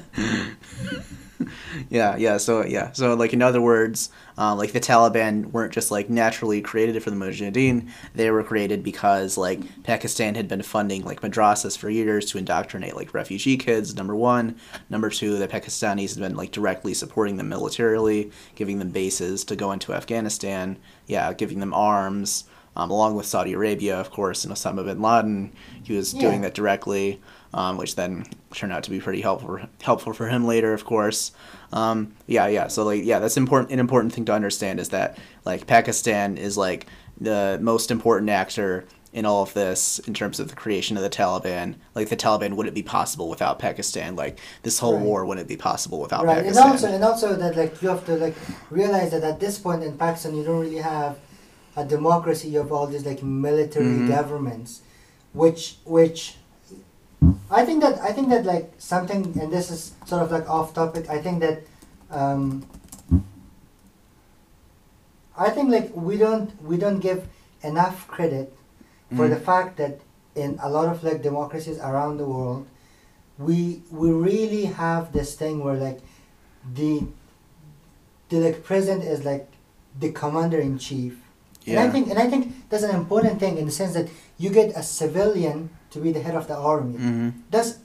yeah, yeah. So yeah, so like in other words, uh, like the Taliban weren't just like naturally created for the Mujahideen. They were created because like Pakistan had been funding like madrasas for years to indoctrinate like refugee kids. Number one, number two, the Pakistanis had been like directly supporting them militarily, giving them bases to go into Afghanistan. Yeah, giving them arms. um, along with Saudi Arabia, of course, and Osama bin Laden. He was Yeah. doing that directly, um, which then turned out to be pretty helpful helpful for him later, of course. Um, yeah, yeah. So like, yeah, that's important. An important thing to understand is that like Pakistan is like the most important actor in all of this in terms of the creation of the Taliban. Like the Taliban wouldn't be possible without Pakistan. Like this whole Right. war wouldn't be possible without right, and Pakistan. also and also that like you have to like realize that at this point in Pakistan you don't really have a democracy. You have all these like military Mhm. governments, which which I think that I think that like something and this is sort of like off topic. I think that um, I think like we don't we don't give enough credit for Mhm. the fact that in a lot of like democracies around the world, we we really have this thing where like the the like president is like the commander in chief. Yeah. And I think and I think that's an important thing in the sense that you get a civilian to be the head of the army. hmm That's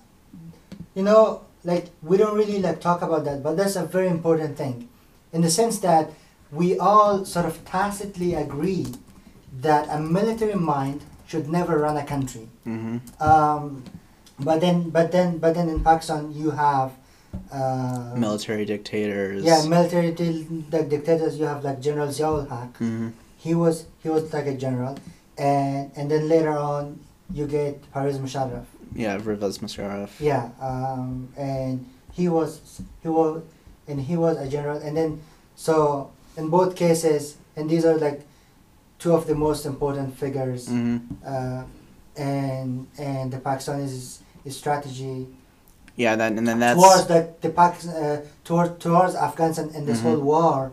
you know like we don't really like talk about that, but that's a very important thing, in the sense that we all sort of tacitly agree that a military mind should never run a country. hmm Um, but then, but then, but then in Pakistan you have uh, Military dictators. Yeah, military di- the dictators. You have like General Ziaul Haq. hmm He was he was like a general, and and then later on you get Pervez Musharraf. Yeah, Rivaz Musharraf. Yeah, um, and he was he was and he was a general, and then so in both cases, and these are like two of the most important figures, hmm uh, and and the Pakistanis strategy Yeah, then and then that's towards the the Pakistan uh, toward, towards Afghanistan and this Mhm. whole war,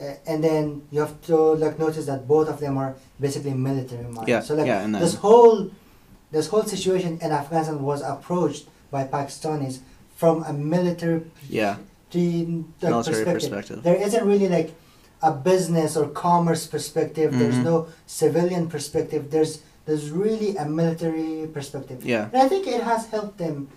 uh, and then you have to like notice that both of them are basically military minds. yeah, So like yeah, and then this whole this whole situation in Afghanistan was approached by Pakistanis from a military yeah, military perspective. perspective. There isn't really like a business or commerce perspective. There's Mhm. no civilian perspective. There's there's really a military perspective. Yeah, And I think it has helped them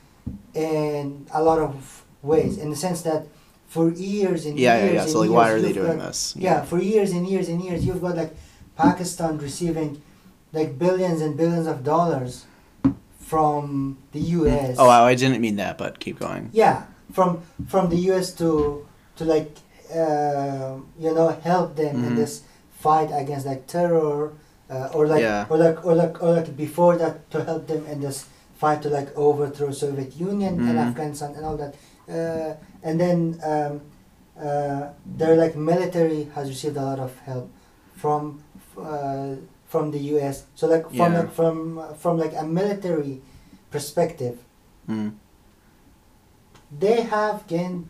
in a lot of ways, in the sense that for years and yeah, years yeah, yeah. So like, years, why are they doing got- this? Yeah, for years and years and years, you've got like Pakistan receiving like billions and billions of dollars from the U.S. Oh, I, didn't mean that, but keep going. Yeah, from from the U.S. to to like uh, you know help them in Mhm. this fight against like terror, uh, or like Yeah. or like or like or like before that to help them in this fight to like overthrow Soviet Union and Mhm. Afghanistan and all that, uh, and then um, uh, their like military has received a lot of help from uh, from the U.S. So like from Yeah. like from from like a military perspective Mm. they have gained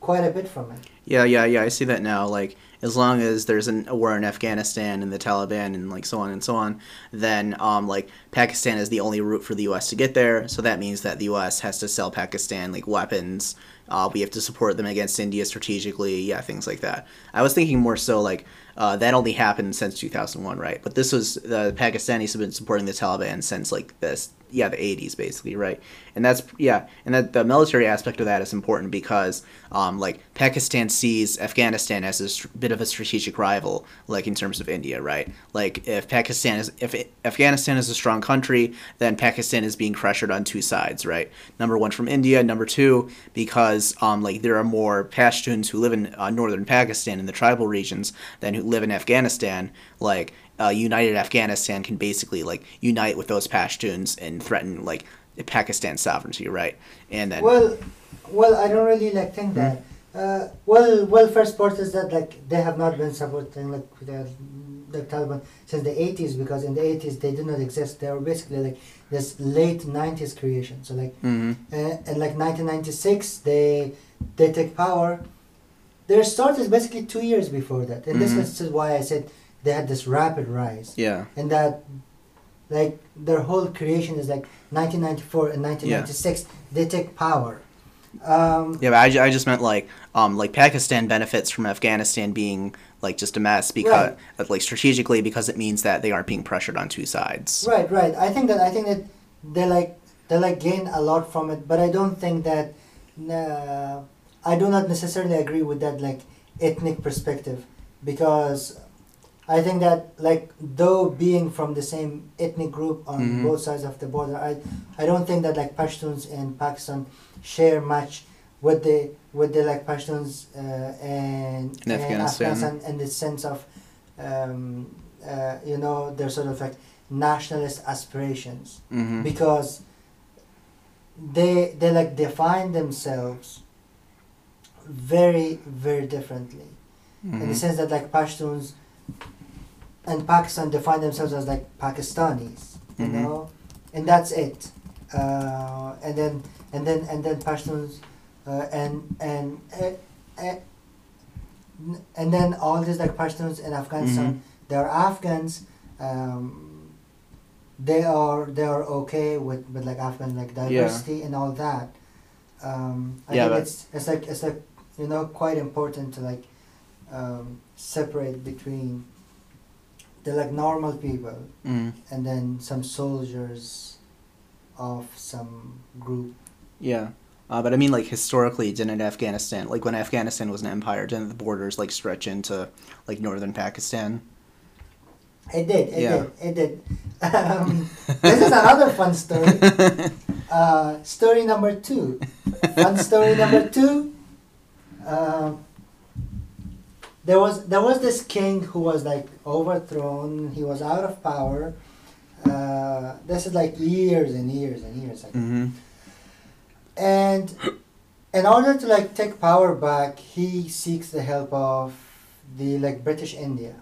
quite a bit from it. Yeah, yeah, yeah. I see that now. Like, as long as there's an, a war in Afghanistan and the Taliban and like so on and so on, then um, like Pakistan is the only route for the U.S. to get there. So that means that the U.S. has to sell Pakistan like weapons. Uh, we have to support them against India strategically. Yeah, things like that. I was thinking more so like uh, that only happened since 2001, right? But this was the Pakistanis have been supporting the Taliban since like this, yeah, the 80s basically, right? And that's yeah, and that the military aspect of that is important because um, like Pakistan sees Afghanistan as a str- bit of a strategic rival, like in terms of India, right? Like if Pakistan is if it, Afghanistan is a strong country, then Pakistan is being pressured on two sides, right? Number one from India, number two because um, like there are more Pashtuns who live in uh, northern Pakistan in the tribal regions than who live in Afghanistan. Like uh, united Afghanistan can basically like unite with those Pashtuns and threaten like Pakistan's sovereignty, right? And then Well, well, I don't really like think that. Uh, well, well, first part is that like they have not been supporting like the, the Taliban since the 80s because in the 80s they did not exist. They were basically like this late 90s creation. So like hmm uh, in like 1996 they they take power. Their start is basically two years before that, and Mhm. this is why I said they had this rapid rise. yeah. and that like their whole creation is like 1994 and 1996 they take power um, Yeah, but I, I just meant like um like Pakistan benefits from Afghanistan being like just a mess because Right. like strategically because it means that they aren't being pressured on two sides. right right i think that i think that they like they like gain a lot from it but i don't think that uh, i do not necessarily agree with that like ethnic perspective because I think that like though being from the same ethnic group on Mhm. both sides of the border, I I don't think that like Pashtuns in Pakistan share much with the with the like Pashtuns uh, and In Afghanistan. in the sense of um, uh, you know their sort of like nationalist aspirations Mm-hmm. because they they like define themselves very very differently in Mm-hmm. the sense that like Pashtuns and Pakistan define themselves as like Pakistanis, you Mhm. know, and that's it. Uh, and then and then and then Pashtuns uh, and and uh, uh, and then all these like Pashtuns in Afghanistan, they are Afghans. Um, they are they are okay with, with like Afghan like diversity and all that. Um, I Yeah, think it's it's like it's like you know quite important to like um, separate between the like normal people mm and then some soldiers of some group. Yeah. Uh, but I mean, like historically, didn't Afghanistan, like when Afghanistan was an empire, didn't the borders like stretch into like northern Pakistan? It did. It Yeah. did. It did. Um, this is another fun story. Uh, story number two. Fun story number two. Um, there was there was this king who was like overthrown. He was out of power. Uh, this is like years and years and years ago. mm-hmm. And in order to like take power back, he seeks the help of the like British India.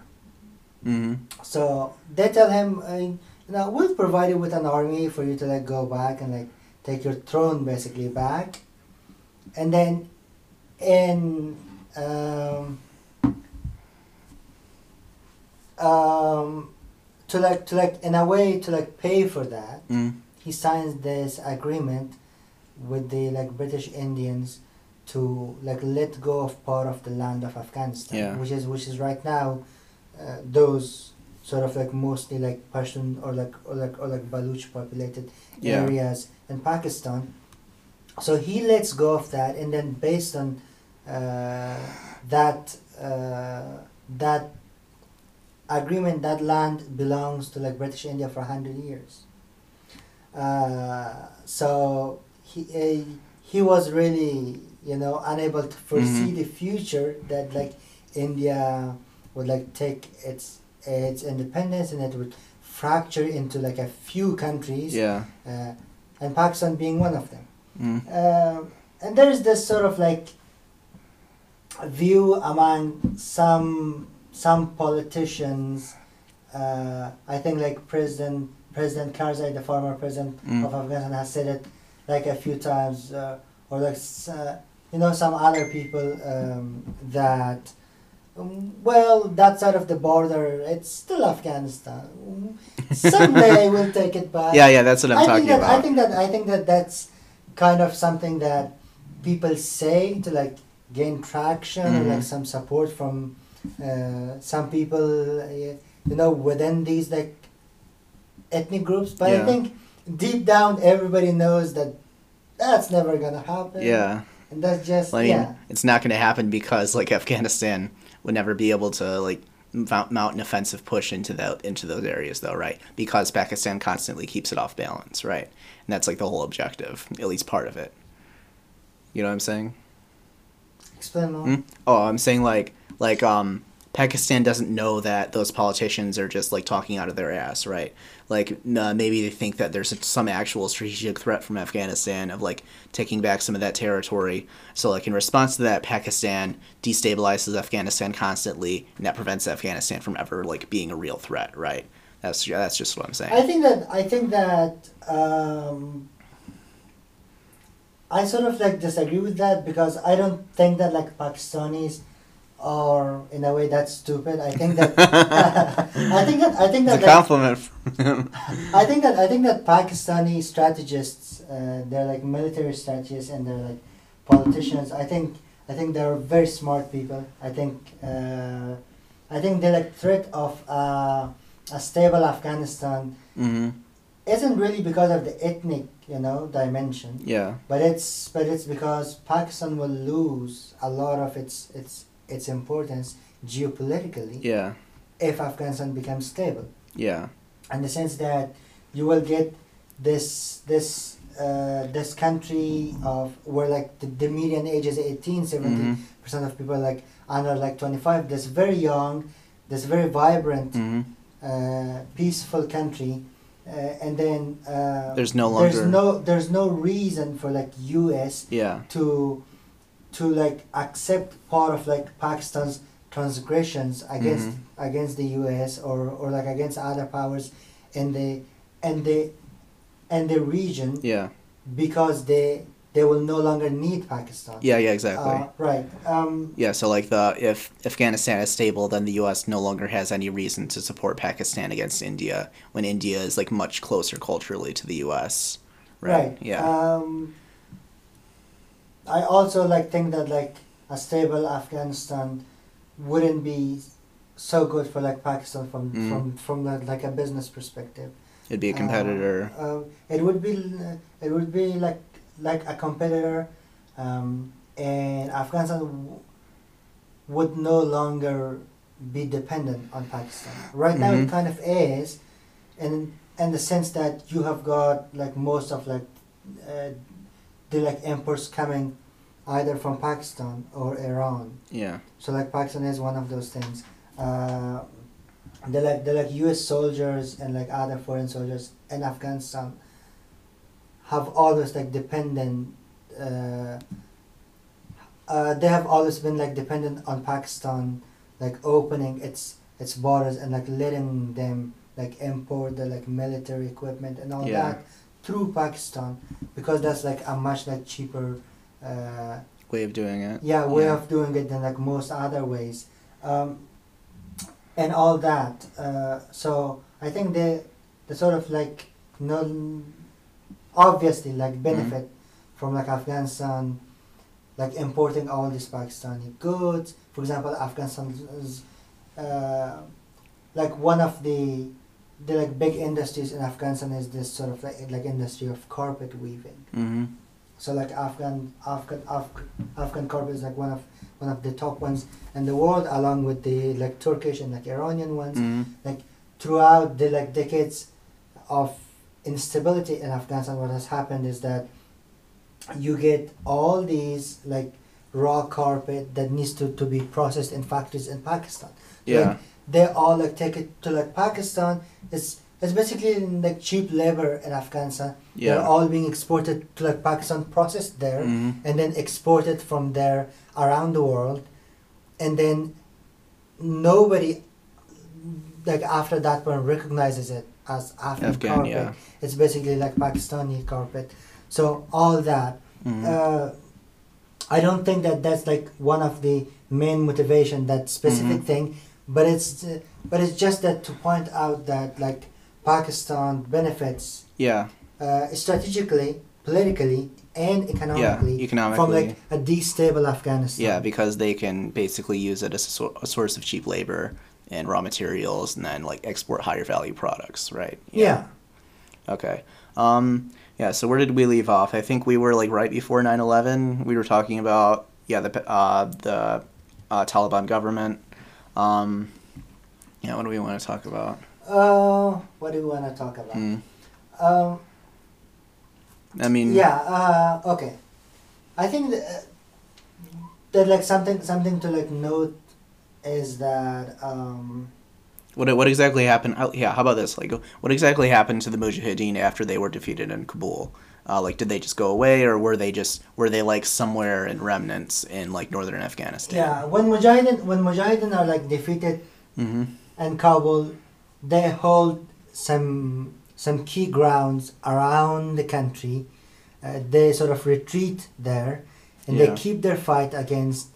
Mm-hmm. So they tell him, uh, you know, we'll provide you with an army for you to like go back and like take your throne basically back, and then in um, um, to like to like in a way to like pay for that, mm he signs this agreement with the like British Indians to like let go of part of the land of Afghanistan, Yeah. which is which is right now uh, those sort of like mostly like Pashtun or like or like or like Baluch populated Yeah. areas in Pakistan. So he lets go of that, and then based on uh, that uh, that agreement, that land belongs to like British India for hundred years. Uh, so he uh, he was really you know unable to foresee Mhm. the future that like India would like take its its independence and it would fracture into like a few countries Yeah. uh, and Pakistan being one of them. Mm. Um and there is this sort of like view among some some politicians. Uh, I think like President President Karzai, the former president Mm. of Afghanistan, has said it like a few times, uh, or like uh, you know some other people um, that. um, Well, that side of the border, it's still Afghanistan. Someday we'll take it back. Yeah, yeah, that's what I'm I talking think that about. I think that I think that that's kind of something that people say to like gain traction or Mhm. like some support from uh, some people, uh, you know, within these like ethnic groups. But I think deep down, everybody knows that that's never gonna happen. yeah. and that's just I mean, yeah. it's not going to happen because like Afghanistan would never be able to like mount, mount an offensive push into that into those areas though, right? Because Pakistan constantly keeps it off balance, right? And that's like the whole objective, at least part of it. You know what I'm saying? Explain more. Hmm? Oh, I'm saying like like um Pakistan doesn't know that those politicians are just like talking out of their ass, right? Like uh, maybe they think that there's some actual strategic threat from Afghanistan of like taking back some of that territory. So like in response to that, Pakistan destabilizes Afghanistan constantly, and that prevents Afghanistan from ever like being a real threat, right? That's that's just what I'm saying. I think that I think that um, I sort of like disagree with that because I don't think that like Pakistanis are in a way that's stupid. I think that I think that I think it's that a like, compliment from him. I think that I think that Pakistani strategists, uh, they're like military strategists and they're like politicians. I think I think they're very smart people. I think uh, I think the like threat of uh, a stable Afghanistan hmm isn't really because of the ethnic you know dimension, Yeah. but it's but it's because Pakistan will lose a lot of its its its importance geopolitically Yeah. if Afghanistan becomes stable. Yeah. In the sense that you will get this this uh, this country of where like the, the median age is 18 70 Mhm. percent of people like under like 25 this very young this very vibrant hmm uh, peaceful country uh, and then uh, There's no longer there's no there's no reason for like us Yeah. to to like accept part of like pakistan's transgressions against Mhm. against the us or or like against other powers in the and the and the region Yeah. because they they will no longer need pakistan Yeah. Yeah. Exactly. uh, right um Yeah, so like the if Afghanistan is stable, then the U.S. no longer has any reason to support Pakistan against India when India is like much closer culturally to the U.S. Right. Yeah. Um, I also like think that like a stable Afghanistan wouldn't be so good for like Pakistan from Mm. from from the, like a business perspective. It'd be a competitor. Uh, um, it would be it would be like like a competitor, um, and Afghanistan w- would no longer be dependent on Pakistan. Right now, it Mhm. kind of is, in in the sense that you have got like most of like uh, the like imports coming either from Pakistan or Iran. yeah. So like Pakistan is one of those things. Uh, the like they like U.S. soldiers and like other foreign soldiers in Afghanistan have always like dependent. Uh, uh, they have always been like dependent on Pakistan, like opening its its borders and like letting them like import the like military equipment and all Yeah. that through Pakistan because that's like a much like cheaper. Uh, Way of doing it. yeah way Yeah. of doing it than like most other ways um, and all that uh, so i think the the sort of like no obviously like benefit from like afghanistan like importing all these pakistani goods for example afghanistan is uh, like one of the the like big industries in afghanistan is this sort of like like industry of carpet weaving Mm-hmm. so like Afghan Afghan Afghan, Afghan carpet is like one of one of the top ones in the world, along with the like Turkish and like Iranian ones. Mm-hmm. Throughout the like decades of instability in Afghanistan, what has happened is that you get all these like raw carpet that needs to, to be processed in factories in Pakistan. Yeah. They all like take it to like Pakistan. It's it's basically like cheap labor in Afghanistan. Yeah. They're all being exported to like Pakistan, processed there Mm-hmm. and then exported from there around the world and then nobody like after that one recognizes it as Afghan, Afghan, carpet yeah. it's basically like Pakistani carpet so all that Mm-hmm. uh, I don't think that that's like one of the main motivation that specific Mhm. thing but it's but it's just that to point out that like Pakistan benefits yeah. uh, strategically politically and economically yeah, economically. from like a destable Afghanistan. Yeah, because they can basically use it as a, a source of cheap labor and raw materials, and then like export higher value products, right? yeah. Okay. Um, yeah. So where did we leave off? I think we were like right before 9/11. We were talking about yeah the uh, the uh, Taliban government. Um, yeah. What do we want to talk about? Uh, what do we want to talk about? Hmm. Um, I mean. yeah. Uh, okay. I think that, uh, that like something something to like note is that um, What what exactly happened? oh, Yeah. How about this? Like, what exactly happened to the Mujahideen after they were defeated in Kabul? Uh, like, did they just go away, or were they just were they like somewhere in remnants in like northern Afghanistan? yeah when Mujahideen when Mujahideen are like defeated Mm-hmm. in Kabul, they hold some some key grounds around the country. Uh, they sort of retreat there, and Yeah. they keep their fight against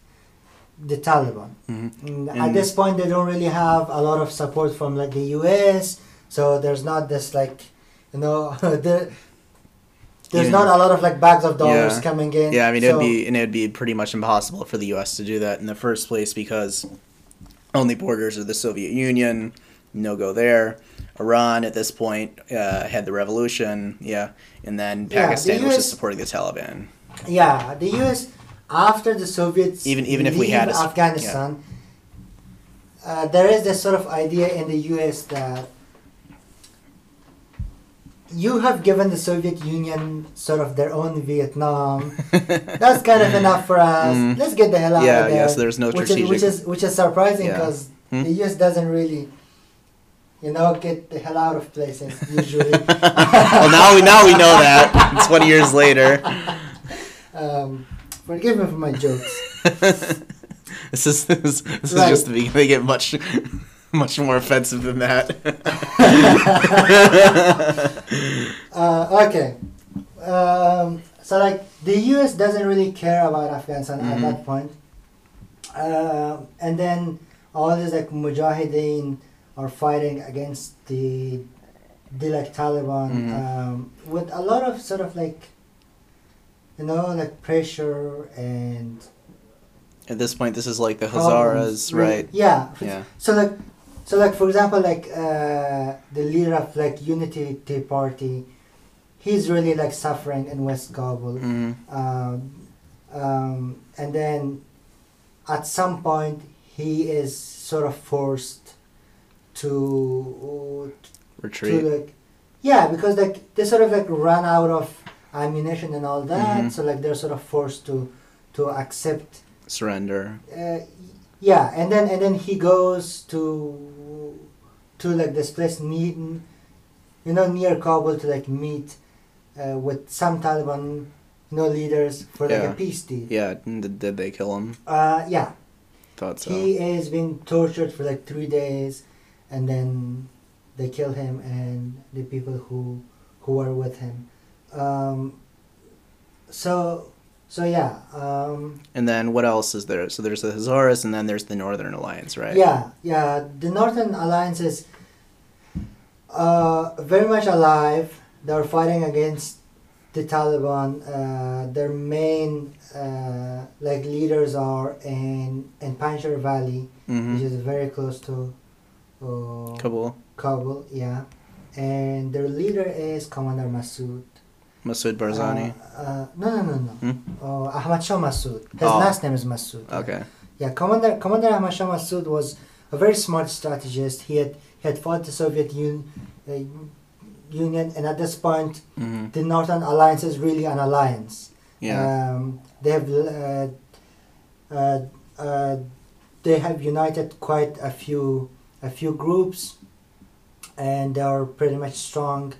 the Taliban. Mm-hmm. Mm, At this point, they don't really have a lot of support from like the U.S. So there's not this like, you know, the, there's Even- not a lot of like bags of dollars Yeah. coming in. Yeah, I mean so, it'd be and it'd be pretty much impossible for the U.S. to do that in the first place because only borders of the Soviet Union, no go there. Iran at this point uh, had the revolution, yeah, and then Yeah, the Pakistan was US just supporting the Taliban. Yeah, the U.S. after the Soviets Even- even if we had a Afghanistan, uh, there is this sort of idea in the U.S. that you have given the Soviet Union sort of their own Vietnam. That's kind of enough for us. Mm. Let's get the hell out yeah, of there. yeah. So there's no which strategic. is which is which is surprising Yeah. because Hmm? the U.S. doesn't really, you know, get the hell out of places usually. well, now we now we know that. Twenty years later. um, forgive me for my jokes. this is this, this Right. is just the beginning. They get much much more offensive than that. Uh, okay. Um, so like the U.S. doesn't really care about Afghanistan at Mhm. that point. Uh, and then all these like mujahideen are fighting against the the like Taliban Mhm. um, with a lot of sort of like you know like pressure and At this point, this is like the Hazaras, right? Yeah. Yeah. So like, so like for example, like uh, the leader of like Unity Tea Party, he's really like suffering in West Kabul, hmm um, um, and then at some point he is sort of forced to to Retreat. like yeah because like they sort of like run out of ammunition and all that Mhm. so like they're sort of forced to to accept Surrender. uh, yeah, and then and then he goes to to like this place near, you know, near Kabul to like meet uh, with some Taliban, you know, leaders for like Yeah. a peace deal. Yeah. Did, did they kill him? Uh, yeah, Thought so. he is being tortured for like three days, and then they kill him and the people who who were with him. Um, so so yeah. Um, And then what else is there? So there's the Hazaras, and then there's the Northern Alliance, right? Yeah, yeah. The Northern Alliance is uh, very much alive. They're fighting against the Taliban. Uh, their main uh, like leaders are in in Panjshir Valley, which Mm-hmm. is very close to uh, Kabul. Kabul. Yeah, and their leader is Commander Masood. Masood Barzani. Uh, uh, no, no, no, no. Hmm? Uh, Ahmad Shah Masood. His Oh. last name is Masood. okay. Yeah, Commander Commander Ahmad Shah Massoud was a very smart strategist. He had he had fought the Soviet Un, uh, Union, and at this point, hmm the Northern Alliance is really an alliance. Yeah. Um, they have uh, uh, uh, they have united quite a few a few groups, and they are pretty much strong,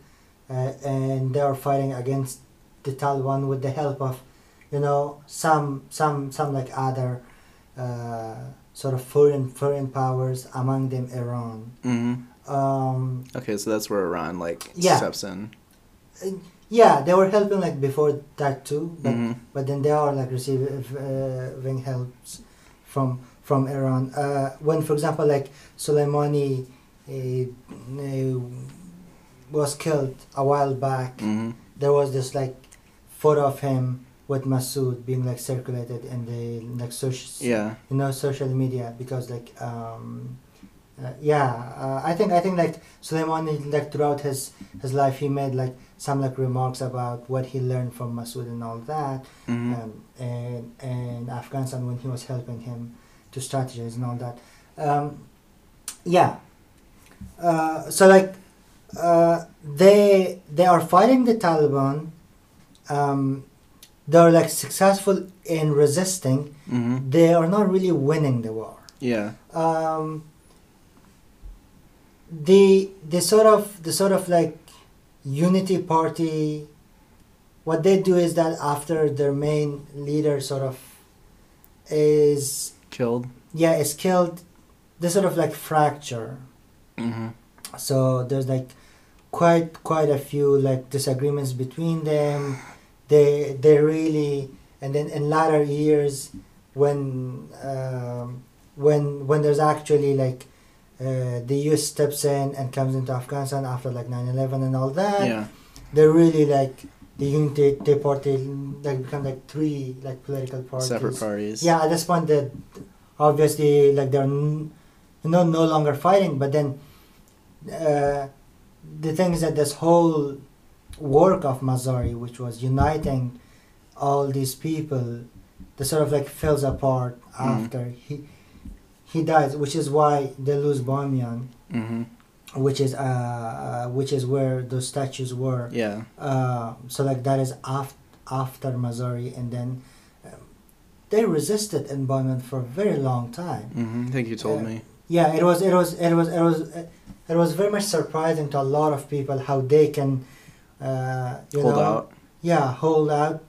uh, and they are fighting against the Taliban with the help of, you know, some some some like other uh, sort of foreign foreign powers, among them Iran. hmm Um, Okay, so that's where Iran like Yeah. steps in. yeah, they were helping like before that too, but hmm but then they are like receiving helps from from Iran. Uh, when, for example, like Soleimani uh, uh, was killed a while back, hmm there was this like photo of him with Masood being like circulated in the like social Yeah. you know social media because like um uh, yeah uh, i think i think like Soleimani like throughout his his life he made like some like remarks about what he learned from Masood and all that. Hmm um, and and afghanistan when he was helping him to strategize and all that. Um yeah. Uh, so like uh, they they are fighting the taliban um, they're like successful in resisting hmm they are not really winning the war. Yeah. Um, the the sort of the sort of like unity party, what they do is that after their main leader sort of is Killed. yeah is killed, they sort of like fracture. hmm So there's like quite quite a few like disagreements between them. They they really and then in latter years when um, when when there's actually like uh, the US steps in and comes into Afghanistan after like 9/11 and all that Yeah. they're really like the unity Tea party like become like three like political parties Separate parties. yeah, at this point, that obviously, like they're n- you no longer fighting. But then, uh, the thing is that this whole work of Mazari, which was uniting all these people, the sort of like falls apart Mhm. after he he dies, which is why they lose Bamyan, Mm-hmm. which is uh, which is where those statues were. Yeah. Uh, so like that is af- after Mazari, and then um, they resisted in Bamyan for a very long time. Mm-hmm. I think you told Yeah. me. Yeah, it was it was it was it was it was very much surprising to a lot of people how they can, uh, you Hold know, out. yeah, hold out.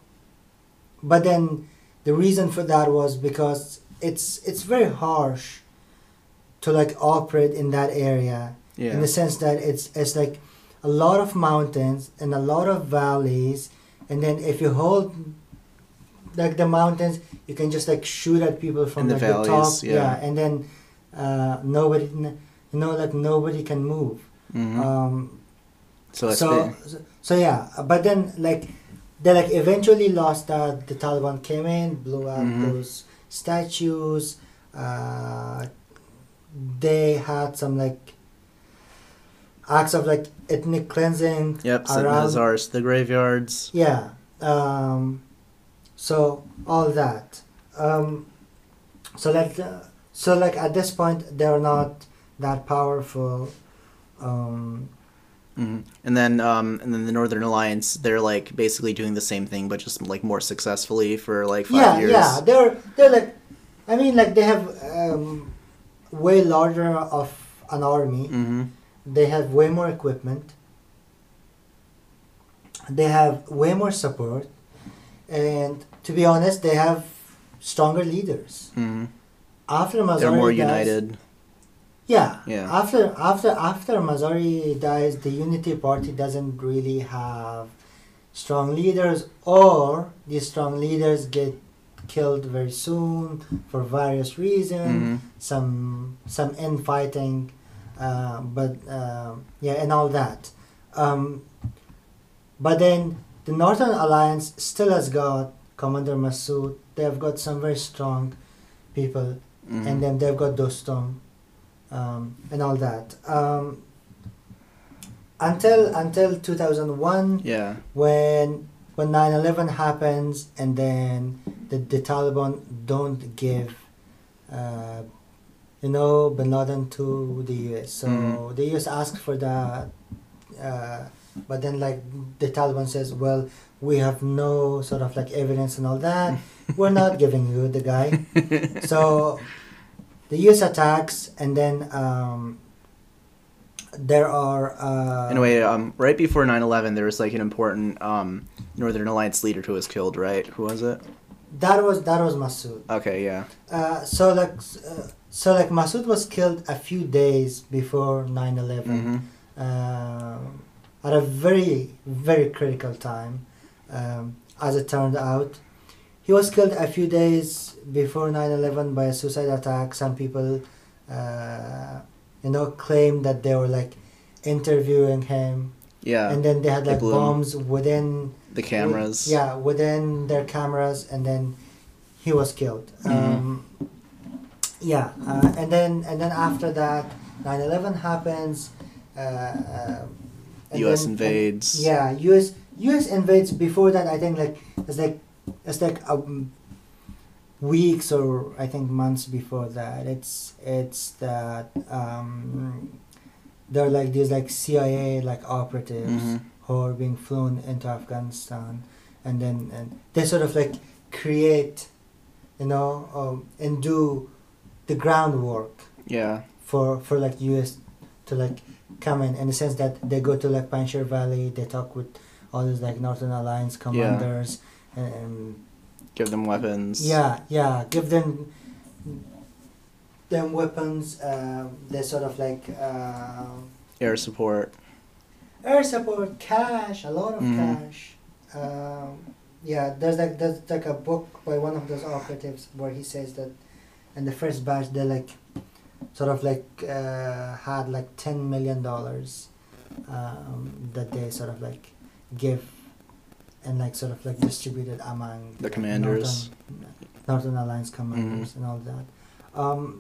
But then the reason for that was because it's it's very harsh to like operate in that area Yeah. in the sense that it's it's like a lot of mountains and a lot of valleys and then if you hold like the mountains you can just like shoot at people from the like the valleys, top yeah. and then uh, nobody you know like nobody can move mm-hmm. um, so so, so so yeah but then like they like eventually lost that the taliban came in blew up Mhm. those statues uh, they had some like acts of like ethnic cleansing Yep. Around Hazaras, the graveyards. yeah um, so all that um, so like uh, so like at this point they're not that powerful um, hmm And then, um, and then the Northern Alliance, they're like basically doing the same thing, but just like more successfully for like five yeah years. yeah they're they're like i mean like they have um, way larger of an army Mm-hmm. they have way more equipment they have way more support and to be honest they have stronger leaders Mm-hmm. after Mazari They're more united. Yeah Yeah. after after after Mazari dies the unity party doesn't really have strong leaders or these strong leaders get killed very soon for various reasons Mm-hmm. some some infighting, uh, but um yeah, and all that. Um, but then the Northern Alliance still has got Commander Massoud. They have got some very strong people, Mm-hmm. and then they've got Dostum, um, and all that. Um, until until two thousand one, yeah. when when 9-11 happens and then the, the Taliban don't give uh, you know bin Laden to the US so Mhm. the US asked for that uh, but then like the Taliban says well we have no sort of like evidence and all that we're not giving you the guy so the US attacks and then um, there are uh, Anyway, um, right before 9-11, there was like an important um, Northern Alliance leader who was killed, right? Who was it? that was that was Massoud Okay, yeah. Uh, so like uh, so like Masood was killed a few days before 9/11 Mm-hmm. um, at a very very critical time um, as it turned out he was killed a few days before 9/11 by a suicide attack some people uh, you know claimed that they were like interviewing him Yeah. and then they had like him. bombs within the cameras. Wi- yeah, within their cameras, and then he was killed. Mhm. Um, yeah, uh, and then and then after that, 9/11 happens. Uh, uh, U.S. then- invades. and- yeah, U.S. U.S. invades. Before that, I think like it's like it's like um, weeks or I think months before that. It's it's that um, they're like these like CIA like operatives Mhm. who are being flown into Afghanistan, and then and they sort of like create, you know, um, and do the groundwork Yeah. for for like U.S. to like come in in the sense that they go to like Panjshir Valley, they talk with all these like Northern Alliance commanders, and, and Give them weapons. yeah, yeah, give them them weapons. Uh, they sort of like. Uh, Air support. air support, cash, a lot of Mhm. cash. Um, yeah, there's like there's like a book by one of those operatives where he says that in the first batch they like sort of like uh, had like ten million dollars um, that they sort of like give and like sort of like distributed among The like, commanders. Northern, Northern Alliance commanders and all that. Um,